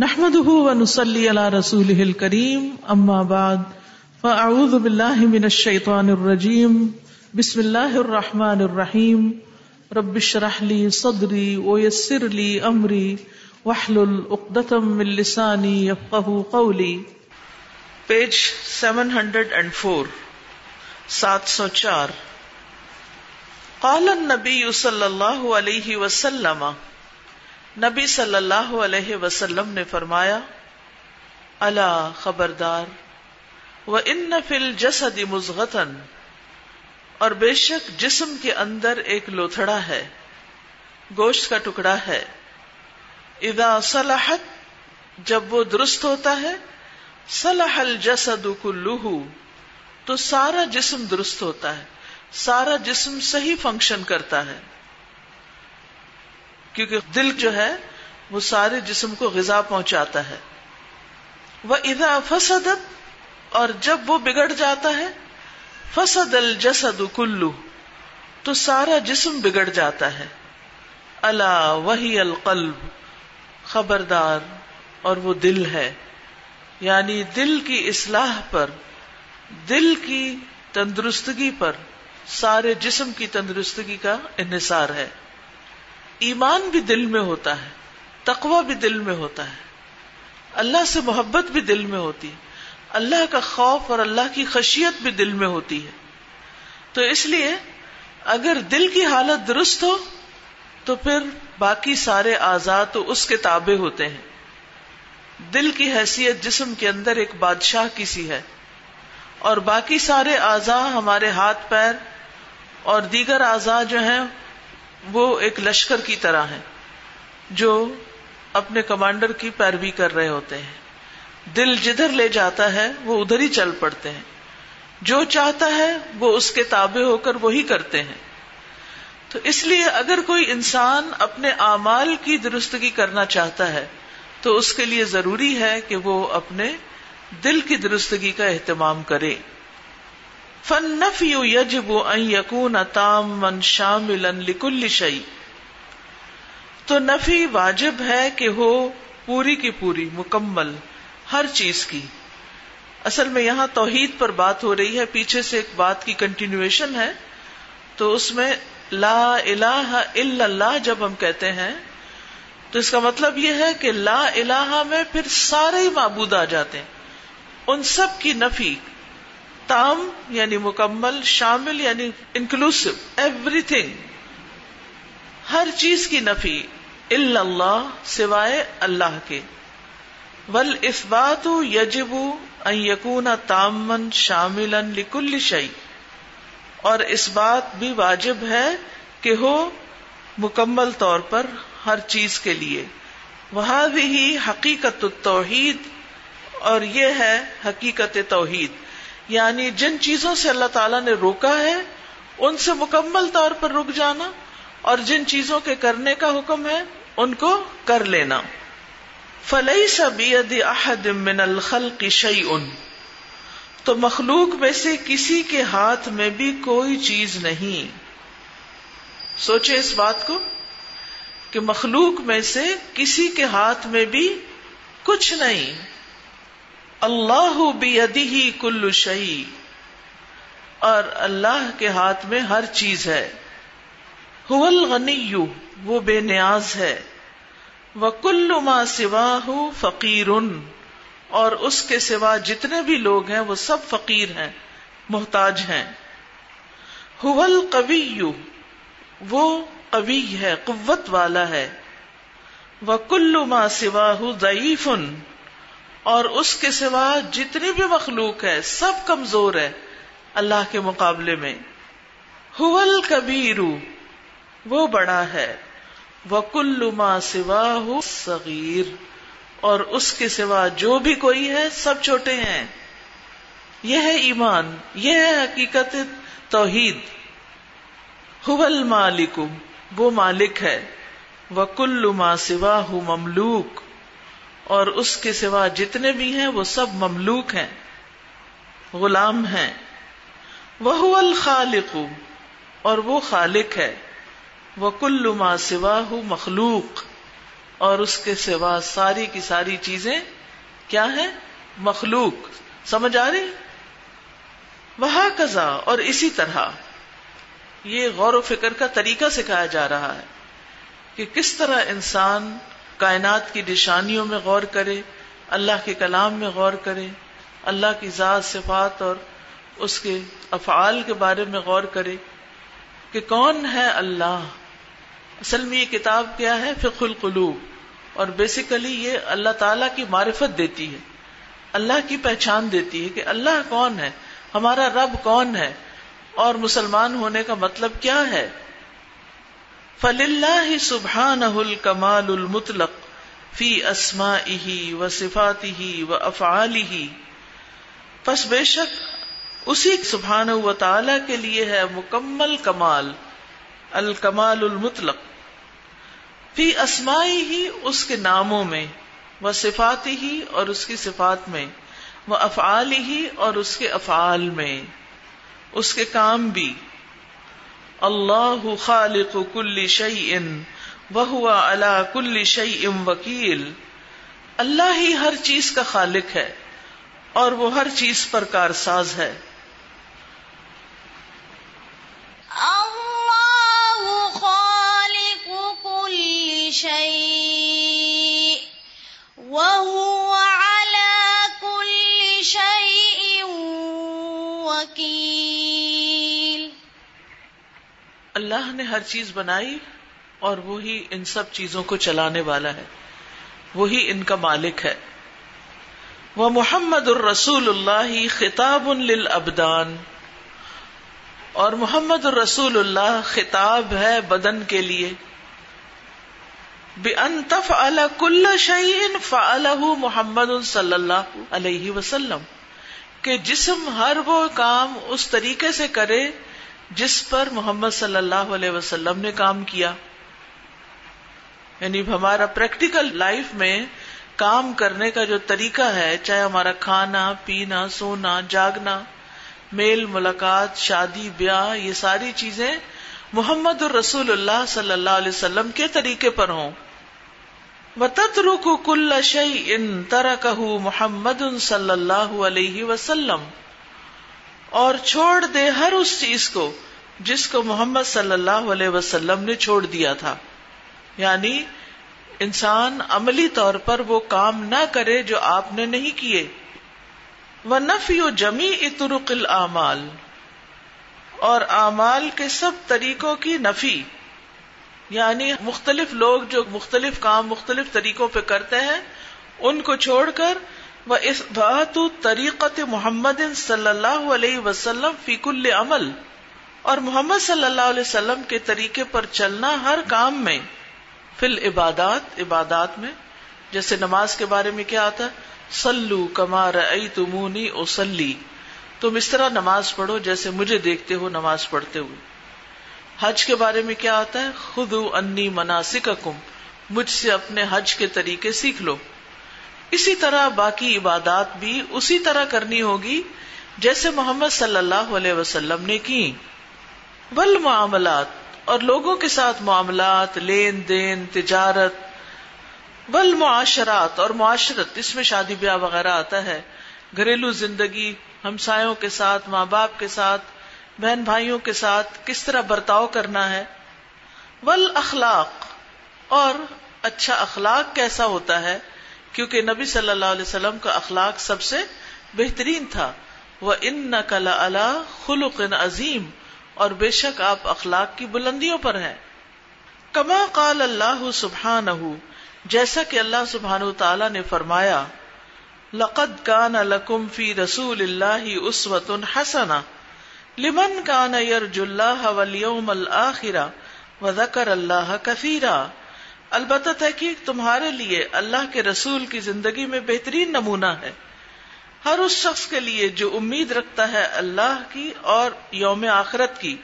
نحمده ونصلي على رسوله الكريم، أما بعد، فأعوذ بالله من الشيطان الرجيم، بسم الله الرحمن الرحيم، رب اشرح لي صدري ويسر لي أمري، واحلل عقدة من لساني يفقه قولي. پیج 704 704 قال النبی صلی اللہ علیہ وسلم نبی صلی اللہ علیہ وسلم نے فرمایا اللہ خبردار و ان فل جسد مزغتن اور بے شک جسم کے اندر ایک لوتھڑا ہے، گوشت کا ٹکڑا ہے۔ اذا صلحت، جب وہ درست ہوتا ہے، صلح الجسد کلہ تو سارا جسم درست ہوتا ہے، سارا جسم صحیح فنکشن کرتا ہے۔ کیونکہ دل جو ہے وہ سارے جسم کو غذا پہنچاتا ہے۔ وہ ادا فسدت، اور جب وہ بگڑ جاتا ہے، فسد الجسد کلو تو سارا جسم بگڑ جاتا ہے۔ اللہ وہی القلب، خبردار اور وہ دل ہے۔ یعنی دل کی اصلاح پر، دل کی تندرستگی پر، سارے جسم کی تندرستگی کا انحصار ہے۔ ایمان بھی دل میں ہوتا ہے، تقوی بھی دل میں ہوتا ہے۔ اللہ سے محبت بھی دل میں ہوتی اللہ کا خوف اور اللہ کی خشیت بھی دل میں ہوتی ہے۔ تو اس لیے اگر دل کی حالت درست ہو، تو پھر باقی سارے آزاد تو اس کے تابع ہوتے ہیں۔ دل کی حیثیت جسم کے اندر ایک بادشاہ کی سی ہے۔ اور باقی سارے اعضا ہمارے ہاتھ پیر اور دیگر اعضا جو ہیں وہ ایک لشکر کی طرح ہے جو اپنے کمانڈر کی پیروی کر رہے ہوتے ہیں۔ دل جدھر لے جاتا ہے، وہ ادھر ہی چل پڑتے ہیں۔ جو چاہتا ہے، وہ اس کے تابع ہو کر وہی کرتے ہیں۔ تو اس لیے اگر کوئی انسان اپنے اعمال کی درستگی کرنا چاہتا ہے، تو اس کے لیے ضروری ہے کہ وہ اپنے دل کی درستگی کا اہتمام کرے۔ فن نفی یجب ان یکون تام شامل لکل شعی تو نفی واجب ہے کہ ہو پوری کی پوری، مکمل، ہر چیز کی۔ اصل میں یہاں توحید پر بات ہو رہی ہے، پیچھے سے ایک بات کی کنٹینیوشن ہے۔ تو اس میں لا الہ الا اللہ جب ہم کہتے ہیں، تو اس کا مطلب یہ ہے کہ لا الہ میں پھر سارے ہی معبود آ جاتے ہیں۔ ان سب کی نفی تام یعنی مکمل، شامل یعنی انکلوسو ایوری تھنگ ہر چیز کی نفی اللہ سوائے اللہ کے۔ ول اس بات یجب یقون تامن شامل لکل شعی اور اس بات بھی واجب ہے کہ ہو مکمل طور پر ہر چیز کے لیے۔ وہاں بھی حقیقت توحید اور یہ ہے حقیقت توحید۔ یعنی جن چیزوں سے اللہ تعالیٰ نے روکا ہے، ان سے مکمل طور پر رک جانا اور جن چیزوں کے کرنے کا حکم ہے، ان کو کر لینا۔ فلئی سبید احد من الخل کی شعی ان تو مخلوق میں سے کسی کے ہاتھ میں بھی کوئی چیز نہیں۔ سوچے اس بات کو کہ مخلوق میں سے کسی کے ہاتھ میں بھی کچھ نہیں۔ اللہ بھی کل شہی۔ اور اللہ کے ہاتھ میں ہر چیز ہے۔ غنی وہ بے نیاز ہے۔ وہ کل ما سوا فقیر۔ اور اس کے سوا جتنے بھی لوگ ہیں، وہ سب فقیر ہیں، محتاج ہیں۔ حول قوی وہ قوی ہے، قوت والا ہے۔ وہ کل ما سوا ضعیف۔ اور اس کے سوا جتنی بھی مخلوق ہے، سب کمزور ہے اللہ کے مقابلے میں۔ حول کبیر وہ بڑا ہے۔ وہ کل ما سوا صغیر اور اس کے سوا جو بھی کوئی ہے، سب چھوٹے ہیں۔ یہ ہے ایمان، یہ ہے حقیقت توحید۔ حول مالک وہ مالک ہے۔ وہ کل ما سوا مملوک۔ اور اس کے سوا جتنے بھی ہیں وہ سب مملوک ہیں، غلام ہیں۔ وہ الخالق، اور وہ خالق ہے۔ وہ کل ما سوا مخلوق، اور اس کے سوا ساری کی ساری چیزیں کیا ہیں؟ مخلوق۔ سمجھ آ رہی؟ وہ کزا اور اسی طرح۔ یہ غور و فکر کا طریقہ سکھایا جا رہا ہے کہ کس طرح انسان کائنات کی نشانیوں میں غور کرے، اللہ کے کلام میں غور کرے، اللہ کی ذات، صفات اور اس کے افعال کے بارے میں غور کرے کہ کون ہے اللہ۔ اصل میں یہ کتاب کیا ہے؟ فق القلوب۔ اور بیسیکلی یہ اللہ تعالی کی معرفت دیتی ہے۔ اللہ کی پہچان دیتی ہے کہ اللہ کون ہے؟ ہمارا رب کون ہے؟ اور مسلمان ہونے کا مطلب کیا ہے؟ فل اللہ سبحان الکمال المطلق فی اسما و صفاتی ہی و افعالی ہی پس بے شک اسی سبحان و تعالی کے لیے ہے مکمل کمال، الکمال المطلق۔ فی اسمائی ہی اس کے ناموں میں وہ صفاتی ہی اور اس کی صفات میں وہ افعال ہی اور اس کے افعال میں۔ اس کے کام بھی۔ اللہ خالق کل شعی ان وہ اللہ کل شعی ام وکیل۔ اللہ ہی ہر چیز کا خالق ہے اور وہ ہر چیز پر کارساز ہے۔ اللہ خالق کل شعی وہ اللہ نے ہر چیز بنائی اور وہی ان سب چیزوں کو چلانے والا ہے۔ وہی ان کا مالک ہے۔ وہ محمد الرسول اللہ خطاب للابدان۔ اور محمد الرسول اللہ خطاب ہے بدن کے لیے۔ بے انتف کل شعین فعلہ محمد صلی اللہ علیہ وسلم۔ کہ جسم ہر وہ کام اس طریقے سے کرے جس پر محمد صلی اللہ علیہ وسلم نے کام کیا یعنی ہمارا پریکٹیکل لائف میں کام کرنے کا جو طریقہ ہے، چاہے ہمارا کھانا، پینا، سونا، جاگنا، میل، ملاقات، شادی، بیاہ، یہ ساری چیزیں محمد الرسول اللہ صلی اللہ علیہ وسلم کے طریقے پر ہوں۔ کل شعی ان ترکہ محمد صلی اللہ علیہ وسلم۔ اور چھوڑ دے ہر اس چیز کو جس کو محمد صلی اللہ علیہ وسلم نے چھوڑ دیا تھا۔ یعنی انسان عملی طور پر وہ کام نہ کرے جو آپ نے نہیں کیے۔ وہ نفی و جمی اترک العمال اور اعمال کے سب طریقوں کی نفی۔ یعنی مختلف لوگ جو مختلف کام مختلف طریقوں پہ کرتے ہیں، ان کو چھوڑ کر وہ اس بات طریقت محمد صلی اللہ علیہ وسلم فیق العمل اور محمد صلی اللہ علیہ وسلم کے طریقے پر چلنا ہر کام میں فل عبادات عبادات میں، جیسے نماز کے بارے میں کیا آتا ہے؟ سلو کمار ائی تمونی او سلی تم اس طرح نماز پڑھو جیسے مجھے دیکھتے ہو نماز پڑھتے ہوئے۔ حج کے بارے میں کیا آتا ہے؟ خود انی مناسک مجھ سے اپنے حج کے طریقے سیکھ لو۔ اسی طرح باقی عبادات بھی اسی طرح کرنی ہوگی جیسے محمد صلی اللہ علیہ وسلم نے کی۔ بل معاملات اور لوگوں کے ساتھ معاملات، لین دین، تجارت، بل معاشرات اور معاشرت، اس میں شادی بیاہ وغیرہ آتا ہے۔ گھریلو زندگی، ہمسایوں کے ساتھ، ماں باپ کے ساتھ، بہن بھائیوں کے ساتھ کس طرح برتاؤ کرنا ہے۔ ول اخلاق اور اچھا اخلاق کیسا ہوتا ہے؟ کیونکہ نبی صلی اللہ علیہ وسلم کا اخلاق سب سے بہترین تھا۔ وہ ان نقل اللہ خلق عظیم اور بے شک آپ اخلاق کی بلندیوں پر ہیں۔ کما قال اللہ سبحان جیسا کہ اللہ سبحان تعالی نے فرمایا، لقد کان لکم فی رسول اللہ اسوت حسنا لمن کان یرج اللہ والیوم الآخرہ وذکر اللہ کثیرا البتہ تحقیق تمہارے لیے اللہ کے رسول کی زندگی میں بہترین نمونہ ہے۔ ہر اس شخص کے لیے جو امید رکھتا ہے اللہ کی اور یوم آخرت کی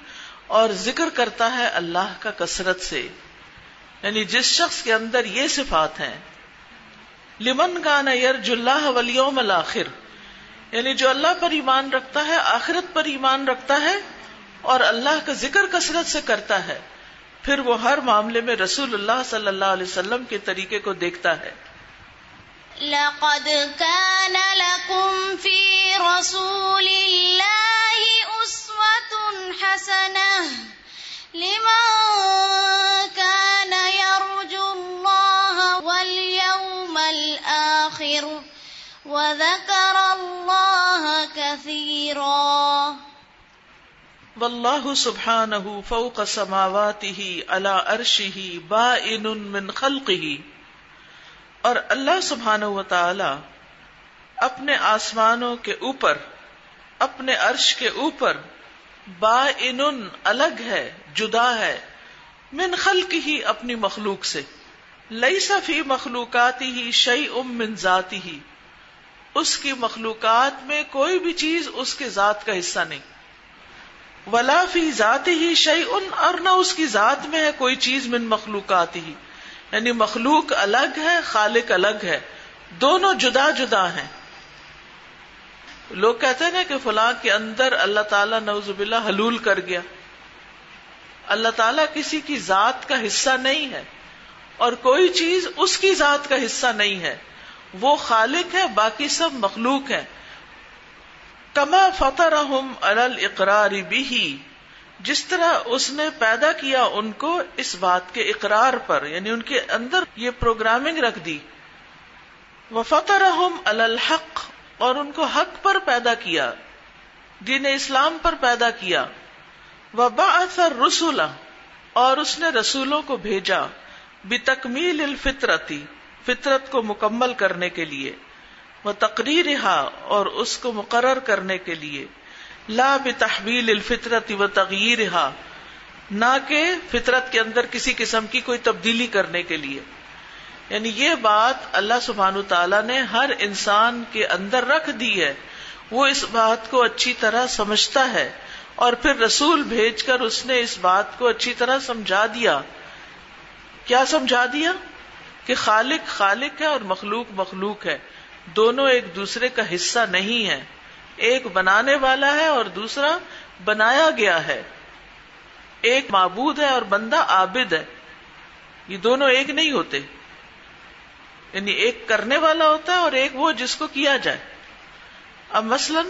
اور ذکر کرتا ہے اللہ کا کثرت سے۔ یعنی جس شخص کے اندر یہ صفات ہیں، لمن کان یرج اللہ والیوم الآخر یعنی جو اللہ پر ایمان رکھتا ہے، آخرت پر ایمان رکھتا ہے اور اللہ کا ذکر کثرت سے کرتا ہے۔ پھر وہ ہر معاملے میں رسول اللہ صلی اللہ علیہ وسلم کے طریقے کو دیکھتا ہے لقد كان لكم في رسول الله أسوة حسنة لمن كان يرجو الله واليوم الآخر وذكر الله كثيرا واللہ سبحانہ فوق سماواته على عرشه بائن من خلقه اور اللہ سبحانہ و تعالی اپنے آسمانوں کے اوپر، اپنے عرش کے اوپر بائن الگ ہے، جدا ہے، من خلق ہی اپنی مخلوق سے۔ لئی فی مخلوقاتی ہی شعی ام من ذاتی ہی اس کی مخلوقات میں کوئی بھی چیز اس کے ذات کا حصہ نہیں۔ ولا فی ذات ہی شعی ان اور نہ اس کی ذات میں ہے، کوئی چیز من مخلوقات ہی یعنی مخلوق الگ ہے، خالق الگ ہے. دونوں جدا جدا ہیں. لوگ کہتے ہیں کہ فلاں کے اندر اللہ تعالیٰ نوز باللہ حلول کر گیا. اللہ تعالیٰ کسی کی ذات کا حصہ نہیں ہے. اور کوئی چیز اس کی ذات کا حصہ نہیں ہے. وہ خالق ہے، باقی سب مخلوق ہے کما فتح اقرار بھی جس طرح اس نے پیدا کیا ان کو اس بات کے اقرار پر یعنی ان کے اندر یہ پروگرامنگ رکھ دی۔ وہ فتح الحق، اور ان کو حق پر پیدا کیا، دین اسلام پر پیدا کیا۔ وہ باثر رسولہ اور اس نے رسولوں کو بھیجا بے تکمیل الفطرتی، فطرت کو مکمل کرنے کے لیے۔ وہ تقریر اور اس کو مقرر کرنے کے لیے۔ لا بتحویل الفطرت و تغیر نہ کہ فطرت کے اندر کسی قسم کی کوئی تبدیلی کرنے کے لیے۔ یعنی یہ بات اللہ سبحان تعالیٰ نے ہر انسان کے اندر رکھ دی ہے۔ وہ اس بات کو اچھی طرح سمجھتا ہے اور پھر رسول بھیج کر اس نے اس بات کو اچھی طرح سمجھا دیا۔ کیا سمجھا دیا؟ کہ خالق خالق ہے اور مخلوق مخلوق ہے۔ دونوں ایک دوسرے کا حصہ نہیں ہے ایک بنانے والا ہے اور دوسرا بنایا گیا ہے۔ ایک معبود ہے اور بندہ عابد ہے۔ یہ دونوں ایک نہیں ہوتے۔ یعنی ایک کرنے والا ہوتا ہے اور ایک وہ جس کو کیا جائے۔ اب مثلا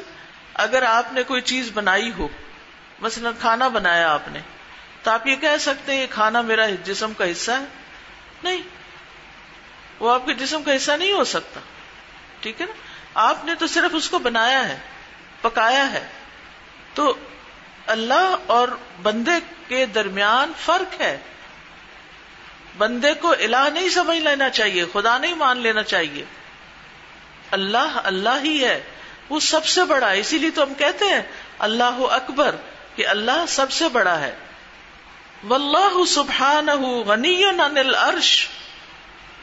اگر آپ نے کوئی چیز بنائی ہو، مثلا کھانا بنایا آپ نے، تو آپ یہ کہہ سکتے ہیں یہ کھانا میرا جسم کا حصہ ہے۔ نہیں، وہ آپ کے جسم کا حصہ نہیں ہو سکتا۔ ٹھیک ہے نا؟ آپ نے تو صرف اس کو بنایا ہے، پکایا ہے۔ تو اللہ اور بندے کے درمیان فرق ہے۔ بندے کو الہ نہیں سمجھ لینا چاہیے، خدا نہیں مان لینا چاہیے۔ اللہ اللہ ہی ہے، وہ سب سے بڑا۔ ہے اسی لیے تو ہم کہتے ہیں، اللہ اکبر، کہ اللہ سب سے بڑا ہے۔ واللہ سبحانہ غنی عن العرش۔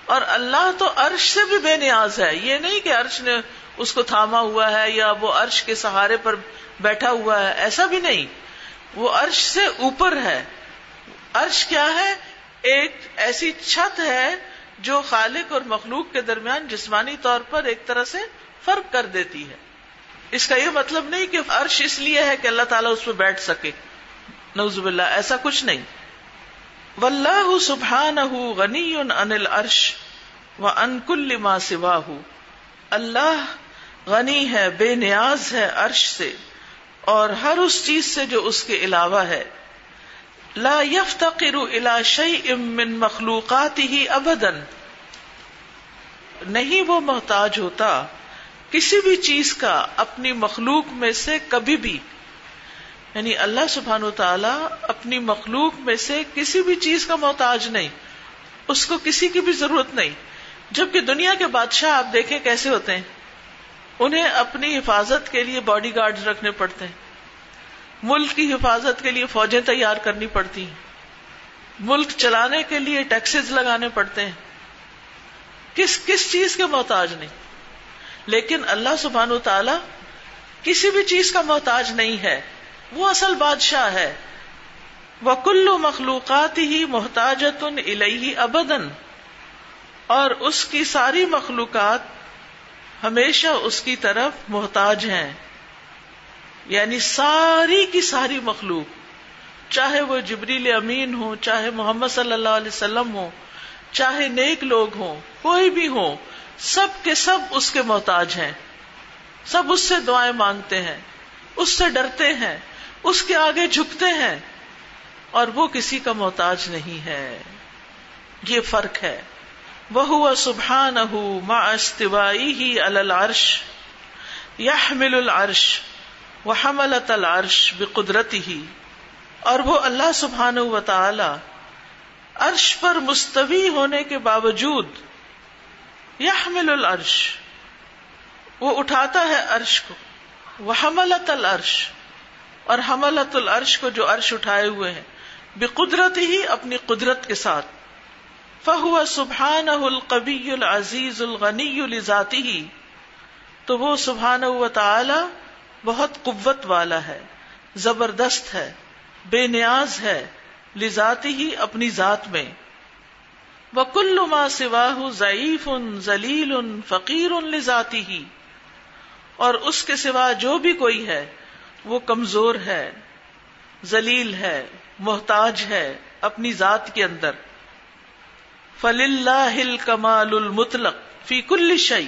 اور اللہ تو عرش سے بھی بے نیاز ہے۔ یہ نہیں کہ عرش نے اس کو تھاما ہوا ہے یا وہ عرش کے سہارے پر بیٹھا ہوا ہے، ایسا بھی نہیں۔ وہ عرش سے اوپر ہے۔ عرش کیا ہے؟ ایک ایسی چھت ہے جو خالق اور مخلوق کے درمیان جسمانی طور پر ایک طرح سے فرق کر دیتی ہے۔ اس کا یہ مطلب نہیں کہ عرش اس لیے ہے کہ اللہ تعالیٰ اس پہ بیٹھ سکے۔ نوزب اللہ ایسا کچھ نہیں۔ واللہ سبحانہ غنی عن العرش و ان کل ما سواہ۔ اللہ غنی ہے، بے نیاز ہے عرش سے اور ہر اس چیز سے جو اس کے علاوہ ہے۔ لا يفتقر الى شيء من مخلوقاته ابدا۔ نہیں وہ محتاج ہوتا کسی بھی چیز کا اپنی مخلوق میں سے کبھی بھی۔ یعنی اللہ سبحان و تعالی اپنی مخلوق میں سے کسی بھی چیز کا محتاج نہیں، اس کو کسی کی بھی ضرورت نہیں۔ جبکہ دنیا کے بادشاہ آپ دیکھیں کیسے ہوتے ہیں۔ انہیں اپنی حفاظت کے لیے باڈی گارڈ رکھنے پڑتے ہیں۔ ملک کی حفاظت کے لیے فوجیں تیار کرنی پڑتی ہیں۔ ملک چلانے کے لیے ٹیکسز لگانے پڑتے ہیں۔ کس کس چیز کے محتاج نہیں۔ لیکن اللہ سبحان و تعالی کسی بھی چیز کا محتاج نہیں ہے۔ وہ اصل بادشاہ ہے۔ وہ کلو مخلوقات ہی محتاج ابدن اور اس کی ساری مخلوقات ہمیشہ اس کی طرف محتاج ہیں۔ یعنی ساری کی ساری مخلوق، چاہے وہ جبریل امین ہو چاہے محمد صلی اللہ علیہ وسلم ہو چاہے نیک لوگ ہوں، کوئی بھی ہو سب کے سب اس کے محتاج ہیں۔ سب اس سے دعائیں مانگتے ہیں، اس سے ڈرتے ہیں۔ اس کے آگے جھکتے ہیں اور وہ کسی کا محتاج نہیں ہے۔ یہ فرق ہے۔ وہ سبحان استوائی ہی العرش یا مل العرش وہ حملت العرش بقدرتی ہی اور وہ اللہ سبحان و تعالی عرش پر مستوی ہونے کے باوجود یا العرش وہ اٹھاتا ہے عرش کو۔ وہ حملت العرش اور حملت العرش کو جو عرش اٹھائے ہوئے ہیں بے قدرت ہی اپنی قدرت کے ساتھ۔ فہو سبحان القبی العزیز الغنی الزاتی ہی تو وہ سبحان و تعالی بہت قوت والا ہے، زبردست ہے، بے نیاز ہے لذاتی ہی اپنی ذات میں۔ وہ ما سواہ ضعیف ان ذلیل ان فقیر ان لذاتی ہی اور اس کے سوا جو بھی کوئی ہے وہ کمزور ہے، ذلیل ہے، محتاج ہے اپنی ذات کے اندر۔ فل اللہ کمال المطلق فی کل شعی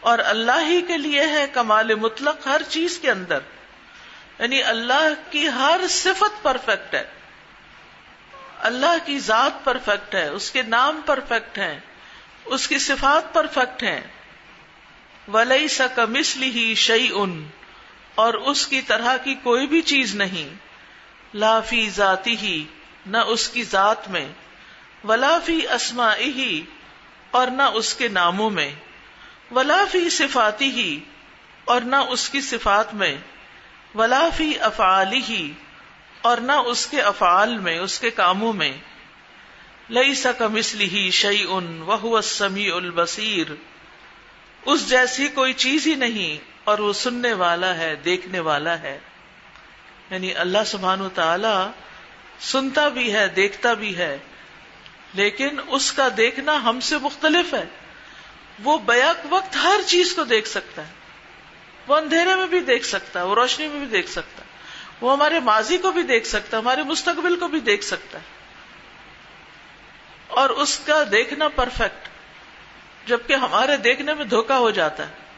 اور اللہ ہی کے لیے ہے کمال مطلق ہر چیز کے اندر۔ یعنی اللہ کی ہر صفت پرفیکٹ ہے۔ اللہ کی ذات پرفیکٹ ہے، اس کے نام پرفیکٹ ہیں، اس کی صفات پرفیکٹ ہیں۔ ولی سک مسلی ہی شعی ان اور اس کی طرح کی کوئی بھی چیز نہیں۔ لافی ذاتی ہی نہ اس کی ذات میں ولافی اسما ہی اور نہ اس کے ناموں میں۔ ولافی صفاتی ہی اور نہ اس کی صفات میں۔ ولافی افعالی ہی اور نہ اس کے افعال میں، اس کے کاموں میں۔ لئی سک مسلی ہی شعی ان وہ سمی البصیر۔ اس جیسی کوئی چیز ہی نہیں۔ اور وہ سننے والا ہے، دیکھنے والا ہے۔ یعنی اللہ سبحان و تعالی سنتا بھی ہے، دیکھتا بھی ہے۔ لیکن اس کا دیکھنا ہم سے مختلف ہے۔ وہ بیک وقت ہر چیز کو دیکھ سکتا ہے۔ وہ اندھیرے میں بھی دیکھ سکتا ہے، وہ روشنی میں بھی دیکھ سکتا ہے۔ وہ ہمارے ماضی کو بھی دیکھ سکتا ہے، ہمارے مستقبل کو بھی دیکھ سکتا ہے۔ اور اس کا دیکھنا پرفیکٹ جبکہ ہمارے دیکھنے میں دھوکا ہو جاتا ہے۔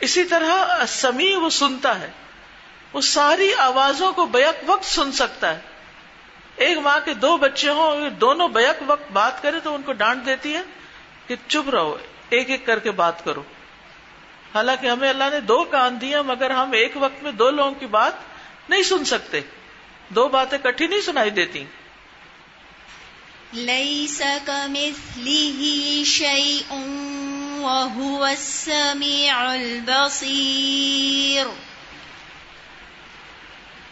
اسی طرح سمی وہ سنتا ہے، وہ ساری آوازوں کو بیک وقت سن سکتا ہے۔ ایک ماں کے دو بچے ہوں دونوں بیک وقت بات کرے تو ان کو ڈانٹ دیتی ہے کہ چپ رہو، ایک ایک کر کے بات کرو۔ حالانکہ ہمیں اللہ نے دو کان دیے، مگر ہم ایک وقت میں دو لوگوں کی بات نہیں سن سکتے۔ دو باتیں کٹھی نہیں سنائی دیتی۔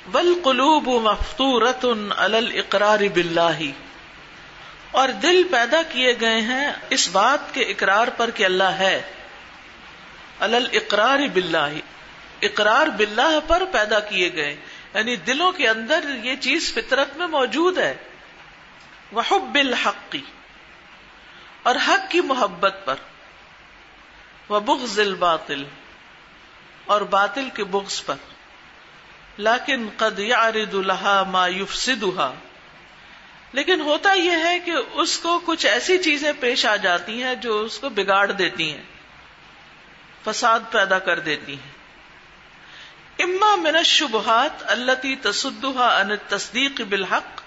بل قلوب مفتورت اقرار بلّہ اور دل پیدا کیے گئے ہیں اس بات کے اقرار پر کہ اللہ ہے. الل اقرار بلّہ اقرار بلّہ پر پیدا کیے گئے. یعنی دلوں کے اندر یہ چیز فطرت میں موجود ہے. وہ بالحقی اور حق کی محبت پر. وہ بغض الباطل اور باطل کے بغض پر۔ لاکن قد یعرض لها ما يفسدها۔ لیکن ہوتا یہ ہے کہ اس کو کچھ ایسی چیزیں پیش آ جاتی ہیں جو اس کو بگاڑ دیتی ہیں، فساد پیدا کر دیتی ہیں۔ اما من الشبہات التي تصدها عن التصدیق بالحق،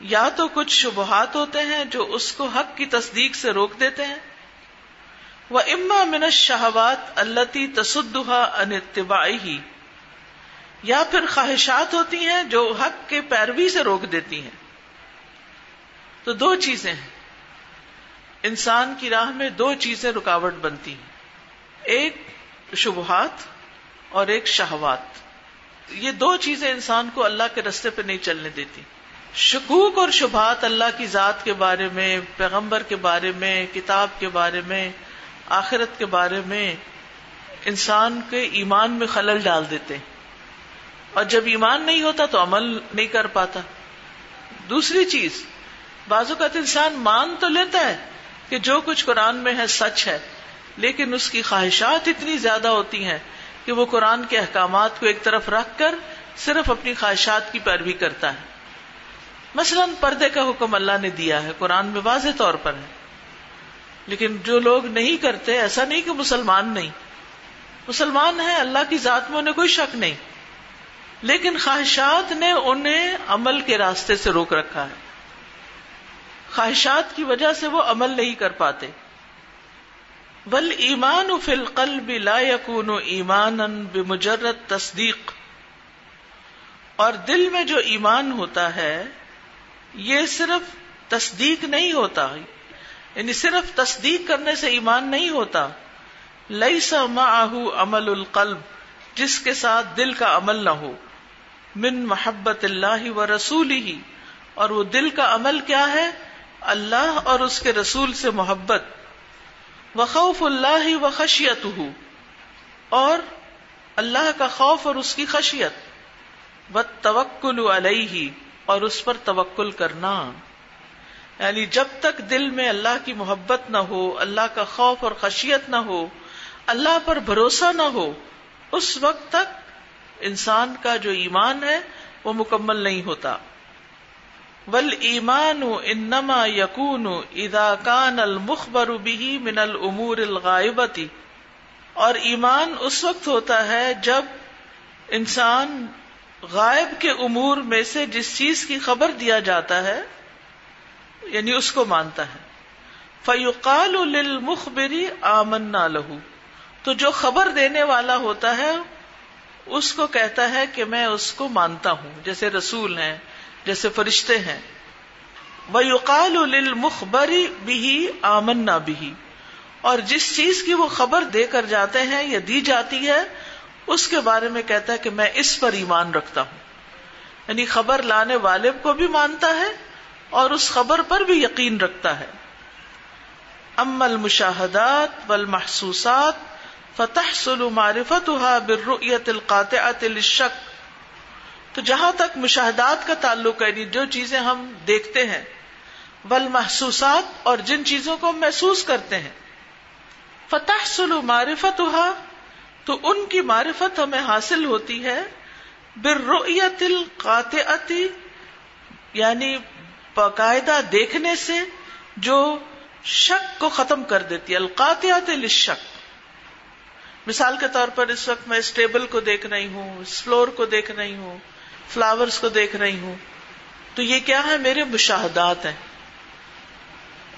یا تو کچھ شبہات ہوتے ہیں جو اس کو حق کی تصدیق سے روک دیتے ہیں وہ اما من الشہوات التي تصدها عن اتباعه یا پھر خواہشات ہوتی ہیں جو حق کے پیروی سے روک دیتی ہیں۔ تو دو چیزیں ہیں۔ انسان کی راہ میں دو چیزیں رکاوٹ بنتی ہیں۔ ایک شبہات اور ایک شہوات۔ یہ دو چیزیں انسان کو اللہ کے رستے پہ نہیں چلنے دیتی۔ شکوک اور شبہات اللہ کی ذات کے بارے میں، پیغمبر کے بارے میں، کتاب کے بارے میں آخرت کے بارے میں انسان کے ایمان میں خلل ڈال دیتے ہیں۔ اور جب ایمان نہیں ہوتا تو عمل نہیں کر پاتا۔ دوسری چیز بازو کا انسان مان تو لیتا ہے کہ جو کچھ قرآن میں ہے سچ ہے، لیکن اس کی خواہشات اتنی زیادہ ہوتی ہیں کہ وہ قرآن کے احکامات کو ایک طرف رکھ کر صرف اپنی خواہشات کی پیروی کرتا ہے۔ مثلا پردے کا حکم اللہ نے دیا ہے، قرآن میں واضح طور پر ہے۔ لیکن جو لوگ نہیں کرتے، ایسا نہیں کہ مسلمان نہیں۔ مسلمان ہیں، اللہ کی ذات میں انہیں کوئی شک نہیں۔ لیکن خواہشات نے انہیں عمل کے راستے سے روک رکھا ہے۔ خواہشات کی وجہ سے وہ عمل نہیں کر پاتے۔ بل ایمان فل قلب لا یقون ایمان بمجرد تصدیق اور دل میں جو ایمان ہوتا ہے، یہ صرف تصدیق نہیں ہوتا۔ یعنی صرف تصدیق کرنے سے ایمان نہیں ہوتا۔ لئی سا عمل القلب، جس کے ساتھ دل کا عمل نہ ہو۔ من محبت اللہ و رسول ہی اور وہ دل کا عمل کیا ہے؟ اللہ اور اس کے رسول سے محبت۔ وخوف اللہ و خشیت ہو اور اللہ کا خوف اور اس کی خشیت۔ و توکل علیہ۔ اور اس پر توکل کرنا۔ یعنی جب تک دل میں اللہ کی محبت نہ ہو، اللہ کا خوف اور خشیت نہ ہو، اللہ پر بھروسہ نہ ہو، اس وقت تک انسان کا جو ایمان ہے وہ مکمل نہیں ہوتا۔ ول ایمان انما یقون ادا کان المخبر به من الامور الغائبتی اور ایمان اس وقت ہوتا ہے جب انسان غائب کے امور میں سے جس چیز کی خبر دیا جاتا ہے یعنی اس کو مانتا ہے۔ فیوقال للمخبری آمنا لہو تو جو خبر دینے والا ہوتا ہے، اس کو کہتا ہے کہ میں اس کو مانتا ہوں۔ جیسے رسول ہیں، جیسے فرشتے ہیں۔ وہ یوقال مخبری بھی آمنا بھی اور جس چیز کی وہ خبر دے کر جاتے ہیں، یا دی جاتی ہے، اس کے بارے میں کہتا ہے کہ میں اس پر ایمان رکھتا ہوں۔ یعنی خبر لانے والے کو بھی مانتا ہے اور اس خبر پر بھی یقین رکھتا ہے۔ ام المشاہدات والمحسوسات فتح سلو معرفت بالرؤیت القاطعت للشک۔ تو جہاں تک مشاہدات کا تعلق ہے یعنی جو چیزیں ہم دیکھتے ہیں بل محسوسات اور جن چیزوں کو ہم محسوس کرتے ہیں۔ فتح سلو معرفت تو ان کی معرفت ہمیں حاصل ہوتی ہے۔ بالرؤیت القاطعت یعنی باقاعدہ دیکھنے سے جو شک کو ختم کر دیتی ہے۔ القاطعت للشک۔ مثال کے طور پر اس وقت میں اس ٹیبل کو دیکھ رہی ہوں، اس فلور کو دیکھ رہی ہوں، فلاورز کو دیکھ رہی ہوں۔ تو یہ کیا ہے؟ میرے مشاہدات ہیں۔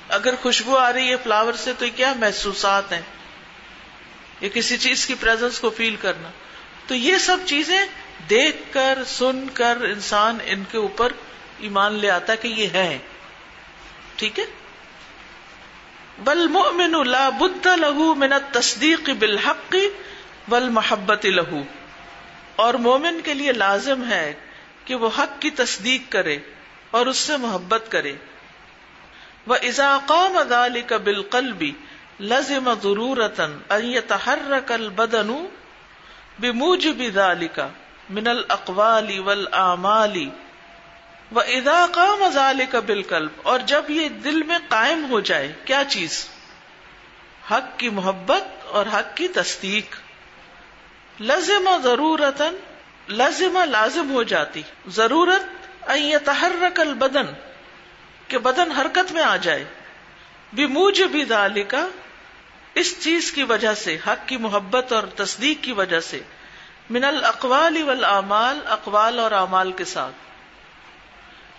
اگر خوشبو آ رہی ہے فلاور سے تو یہ کیا محسوسات ہیں؟ یہ کسی چیز کی پریزنس کو فیل کرنا۔ تو یہ سب چیزیں دیکھ کر، سن کر انسان ان کے اوپر ایمان لے آتا کہ یہ ہے۔ ٹھیک ہے؟ بل مؤمن لا بد له من التصدیق بالحق والمحبت له اور مومن کے لیے لازم ہے کہ وہ حق کی تصدیق کرے اور اس سے محبت کرے۔ وہ قام ذلك بالقلب لزم ضرورتا ان يتحرك البدن بموجب ذلك من الاقوال والاعمال وہ ادا کا مزال کا بالکلب اور جب یہ دل میں قائم ہو جائے، کیا چیز؟ حق کی محبت اور حق کی تصدیق۔ لازم ضرورت لازم لازم ہو جاتی۔ ضرورت تحرک البدن، کہ بدن حرکت میں آ جائے۔ بھی موج بھی کا اس چیز کی وجہ سے، حق کی محبت اور تصدیق کی وجہ سے۔ من الاقوال والاعمال اقوال اور اعمال کے ساتھ۔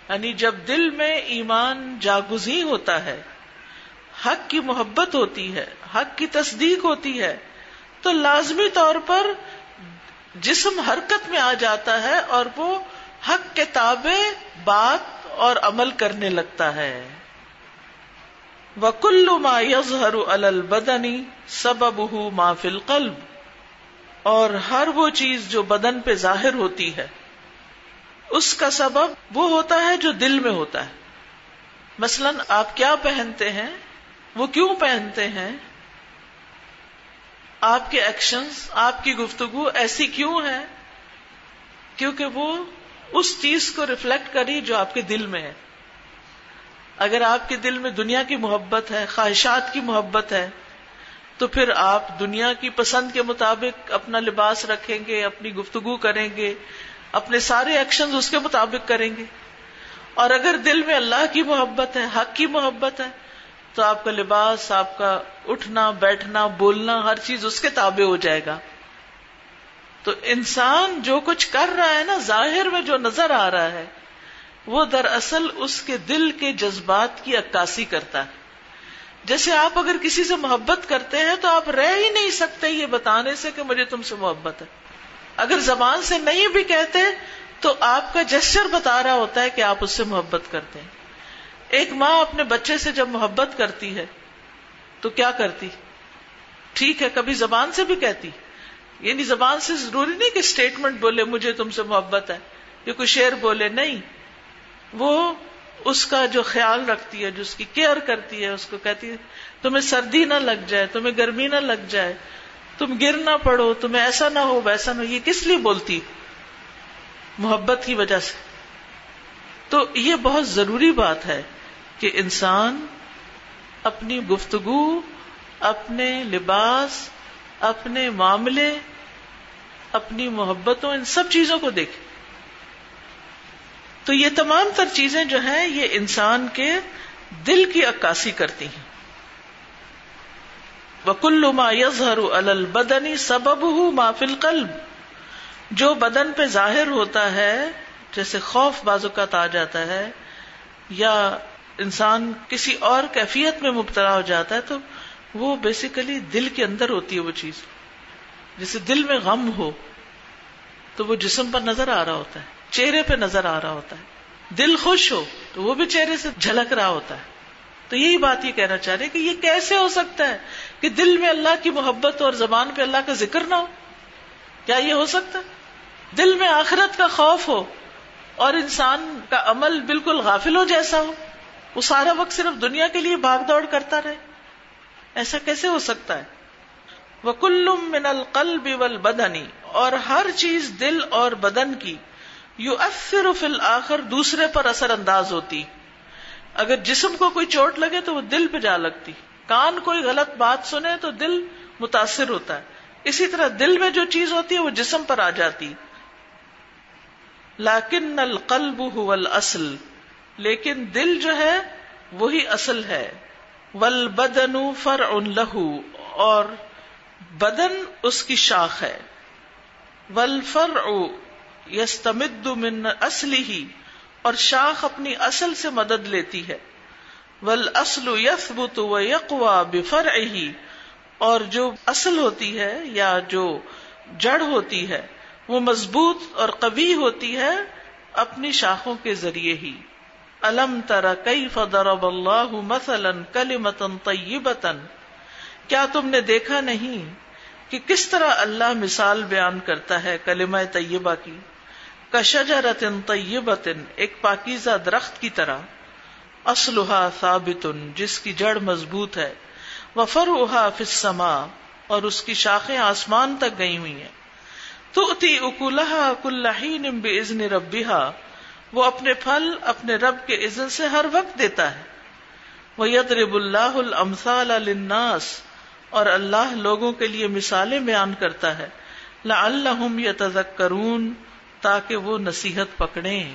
یعنی جب دل میں ایمان جاگزی ہوتا ہے، حق کی محبت ہوتی ہے، حق کی تصدیق ہوتی ہے، تو لازمی طور پر جسم حرکت میں آ جاتا ہے اور وہ حق کے تابع بات اور عمل کرنے لگتا ہے۔ وکل ما یظہر البدنی سبب ما فی القلب اور ہر وہ چیز جو بدن پہ ظاہر ہوتی ہے۔ اس کا سبب وہ ہوتا ہے جو دل میں ہوتا ہے۔ مثلا آپ کیا پہنتے ہیں؟ وہ کیوں پہنتے ہیں؟ آپ کے ایکشنز آپ کی گفتگو ایسی کیوں ہے کیونکہ وہ اس چیز کو ریفلیکٹ کری جو آپ کے دل میں ہے۔ اگر آپ کے دل میں دنیا کی محبت ہے، خواہشات کی محبت ہے، تو پھر آپ دنیا کی پسند کے مطابق اپنا لباس رکھیں گے، اپنی گفتگو کریں گے اپنے سارے ایکشن اس کے مطابق کریں گے۔ اور اگر دل میں اللہ کی محبت ہے، حق کی محبت ہے، تو آپ کا لباس، آپ کا اٹھنا، بیٹھنا، بولنا، ہر چیز اس کے تابع ہو جائے گا۔ تو انسان جو کچھ کر رہا ہے نا، ظاہر میں جو نظر آ رہا ہے، وہ دراصل اس کے دل کے جذبات کی عکاسی کرتا ہے۔ جیسے آپ اگر کسی سے محبت کرتے ہیں تو آپ رہ ہی نہیں سکتے یہ بتانے سے کہ مجھے تم سے محبت ہے۔ اگر زبان سے نہیں بھی کہتے تو آپ کا جسچر بتا رہا ہوتا ہے کہ آپ اس سے محبت کرتے ہیں۔ ایک ماں اپنے بچے سے جب محبت کرتی ہے تو کیا کرتی؟ ٹھیک ہے، کبھی زبان سے بھی کہتی۔ یعنی زبان سے ضروری نہیں کہ اسٹیٹمنٹ بولے، مجھے تم سے محبت ہے، یا کوئی شعر بولے، نہیں۔ وہ اس کا جو خیال رکھتی ہے، جو اس کی کیئر کرتی ہے، اس کو کہتی ہے، تمہیں سردی نہ لگ جائے، تمہیں گرمی نہ لگ جائے تم گر نہ پڑو، تمہیں ایسا نہ ہو، ویسا نہ ہو۔ یہ کس لیے بولتی؟ محبت کی وجہ سے۔ تو یہ بہت ضروری بات ہے کہ انسان اپنی گفتگو، اپنے لباس، اپنے معاملے، اپنی محبتوں، ان سب چیزوں کو دیکھے۔ تو یہ تمام تر چیزیں جو ہیں، یہ انسان کے دل کی عکاسی کرتی ہیں۔ وکل ما یظہر البدنی سبب ما فی القلب۔ جو بدن پہ ظاہر ہوتا ہے، جیسے خوف بازوقت آ جاتا ہے، یا انسان کسی اور کیفیت میں مبتلا ہو جاتا ہے، تو وہ بیسیکلی دل کے اندر ہوتی ہے وہ چیز۔ جیسے دل میں غم ہو، تو وہ جسم پر نظر آ رہا ہوتا ہے، چہرے پہ نظر آ رہا ہوتا ہے۔ دل خوش ہو، تو وہ بھی چہرے سے جھلک رہا ہوتا ہے۔ تو یہی بات یہ کہنا چاہ رہے کہ یہ کیسے ہو سکتا ہے؟ کہ دل میں اللہ کی محبت اور زبان پہ اللہ کا ذکر نہ ہو۔ کیا یہ ہو سکتا؟ ہے دل میں آخرت کا خوف ہو اور انسان کا عمل بالکل غافل ہو جیسا ہو، وہ سارا وقت صرف دنیا کے لیے بھاگ دوڑ کرتا رہے۔ ایسا کیسے ہو سکتا ہے؟ وہ من القلب والبدنی اور ہر چیز دل اور بدن کی یو افر فل آخر دوسرے پر اثر انداز ہوتی۔ اگر جسم کو کوئی چوٹ لگے تو وہ دل پہ جا لگتی۔ کان کوئی غلط بات سنے تو دل متاثر ہوتا ہے۔ اسی طرح دل میں جو چیز ہوتی ہے وہ جسم پر آ جاتی۔ لاکن القلب هو الاصل۔ لیکن دل جو ہے وہی اصل ہے۔ ول بدن فر لہو اور بدن اس کی شاخ ہے۔ ول فر یستمد من اصلی ہی اور شاخ اپنی اصل سے مدد لیتی ہے۔ ول اصل یثبت و یقوا بفر اور جو اصل ہوتی ہے یا جو جڑ ہوتی ہے، وہ مضبوط اور قوی ہوتی ہے اپنی شاخوں کے ذریعے ہی۔ الم ترا کئی فضرب اللہ مثلاً کلی متن طیبتن کیا تم نے دیکھا نہیں کہ کس طرح اللہ مثال بیان کرتا ہے کلمہ طیبہ کی؟ کشجرتن طیبتن ایک پاکیزہ درخت کی طرح۔ اسلحا ثابت جس کی جڑ مضبوط ہے وفرها فی السماء اور اس کی شاخیں آسمان تک گئی ہوئی ہیں۔ تؤتی اکلها کل حین باذن وہ اپنے پھل اپنے رب کے اذن سے ہر وقت دیتا ہے۔ وَيَضْرِبُ اللَّهُ الْأَمْثَالَ لِلنَّاسِ، اور اللہ لوگوں کے لیے مثالیں بیان کرتا ہے۔ لعلہم یتذکرون، تاکہ وہ نصیحت پکڑے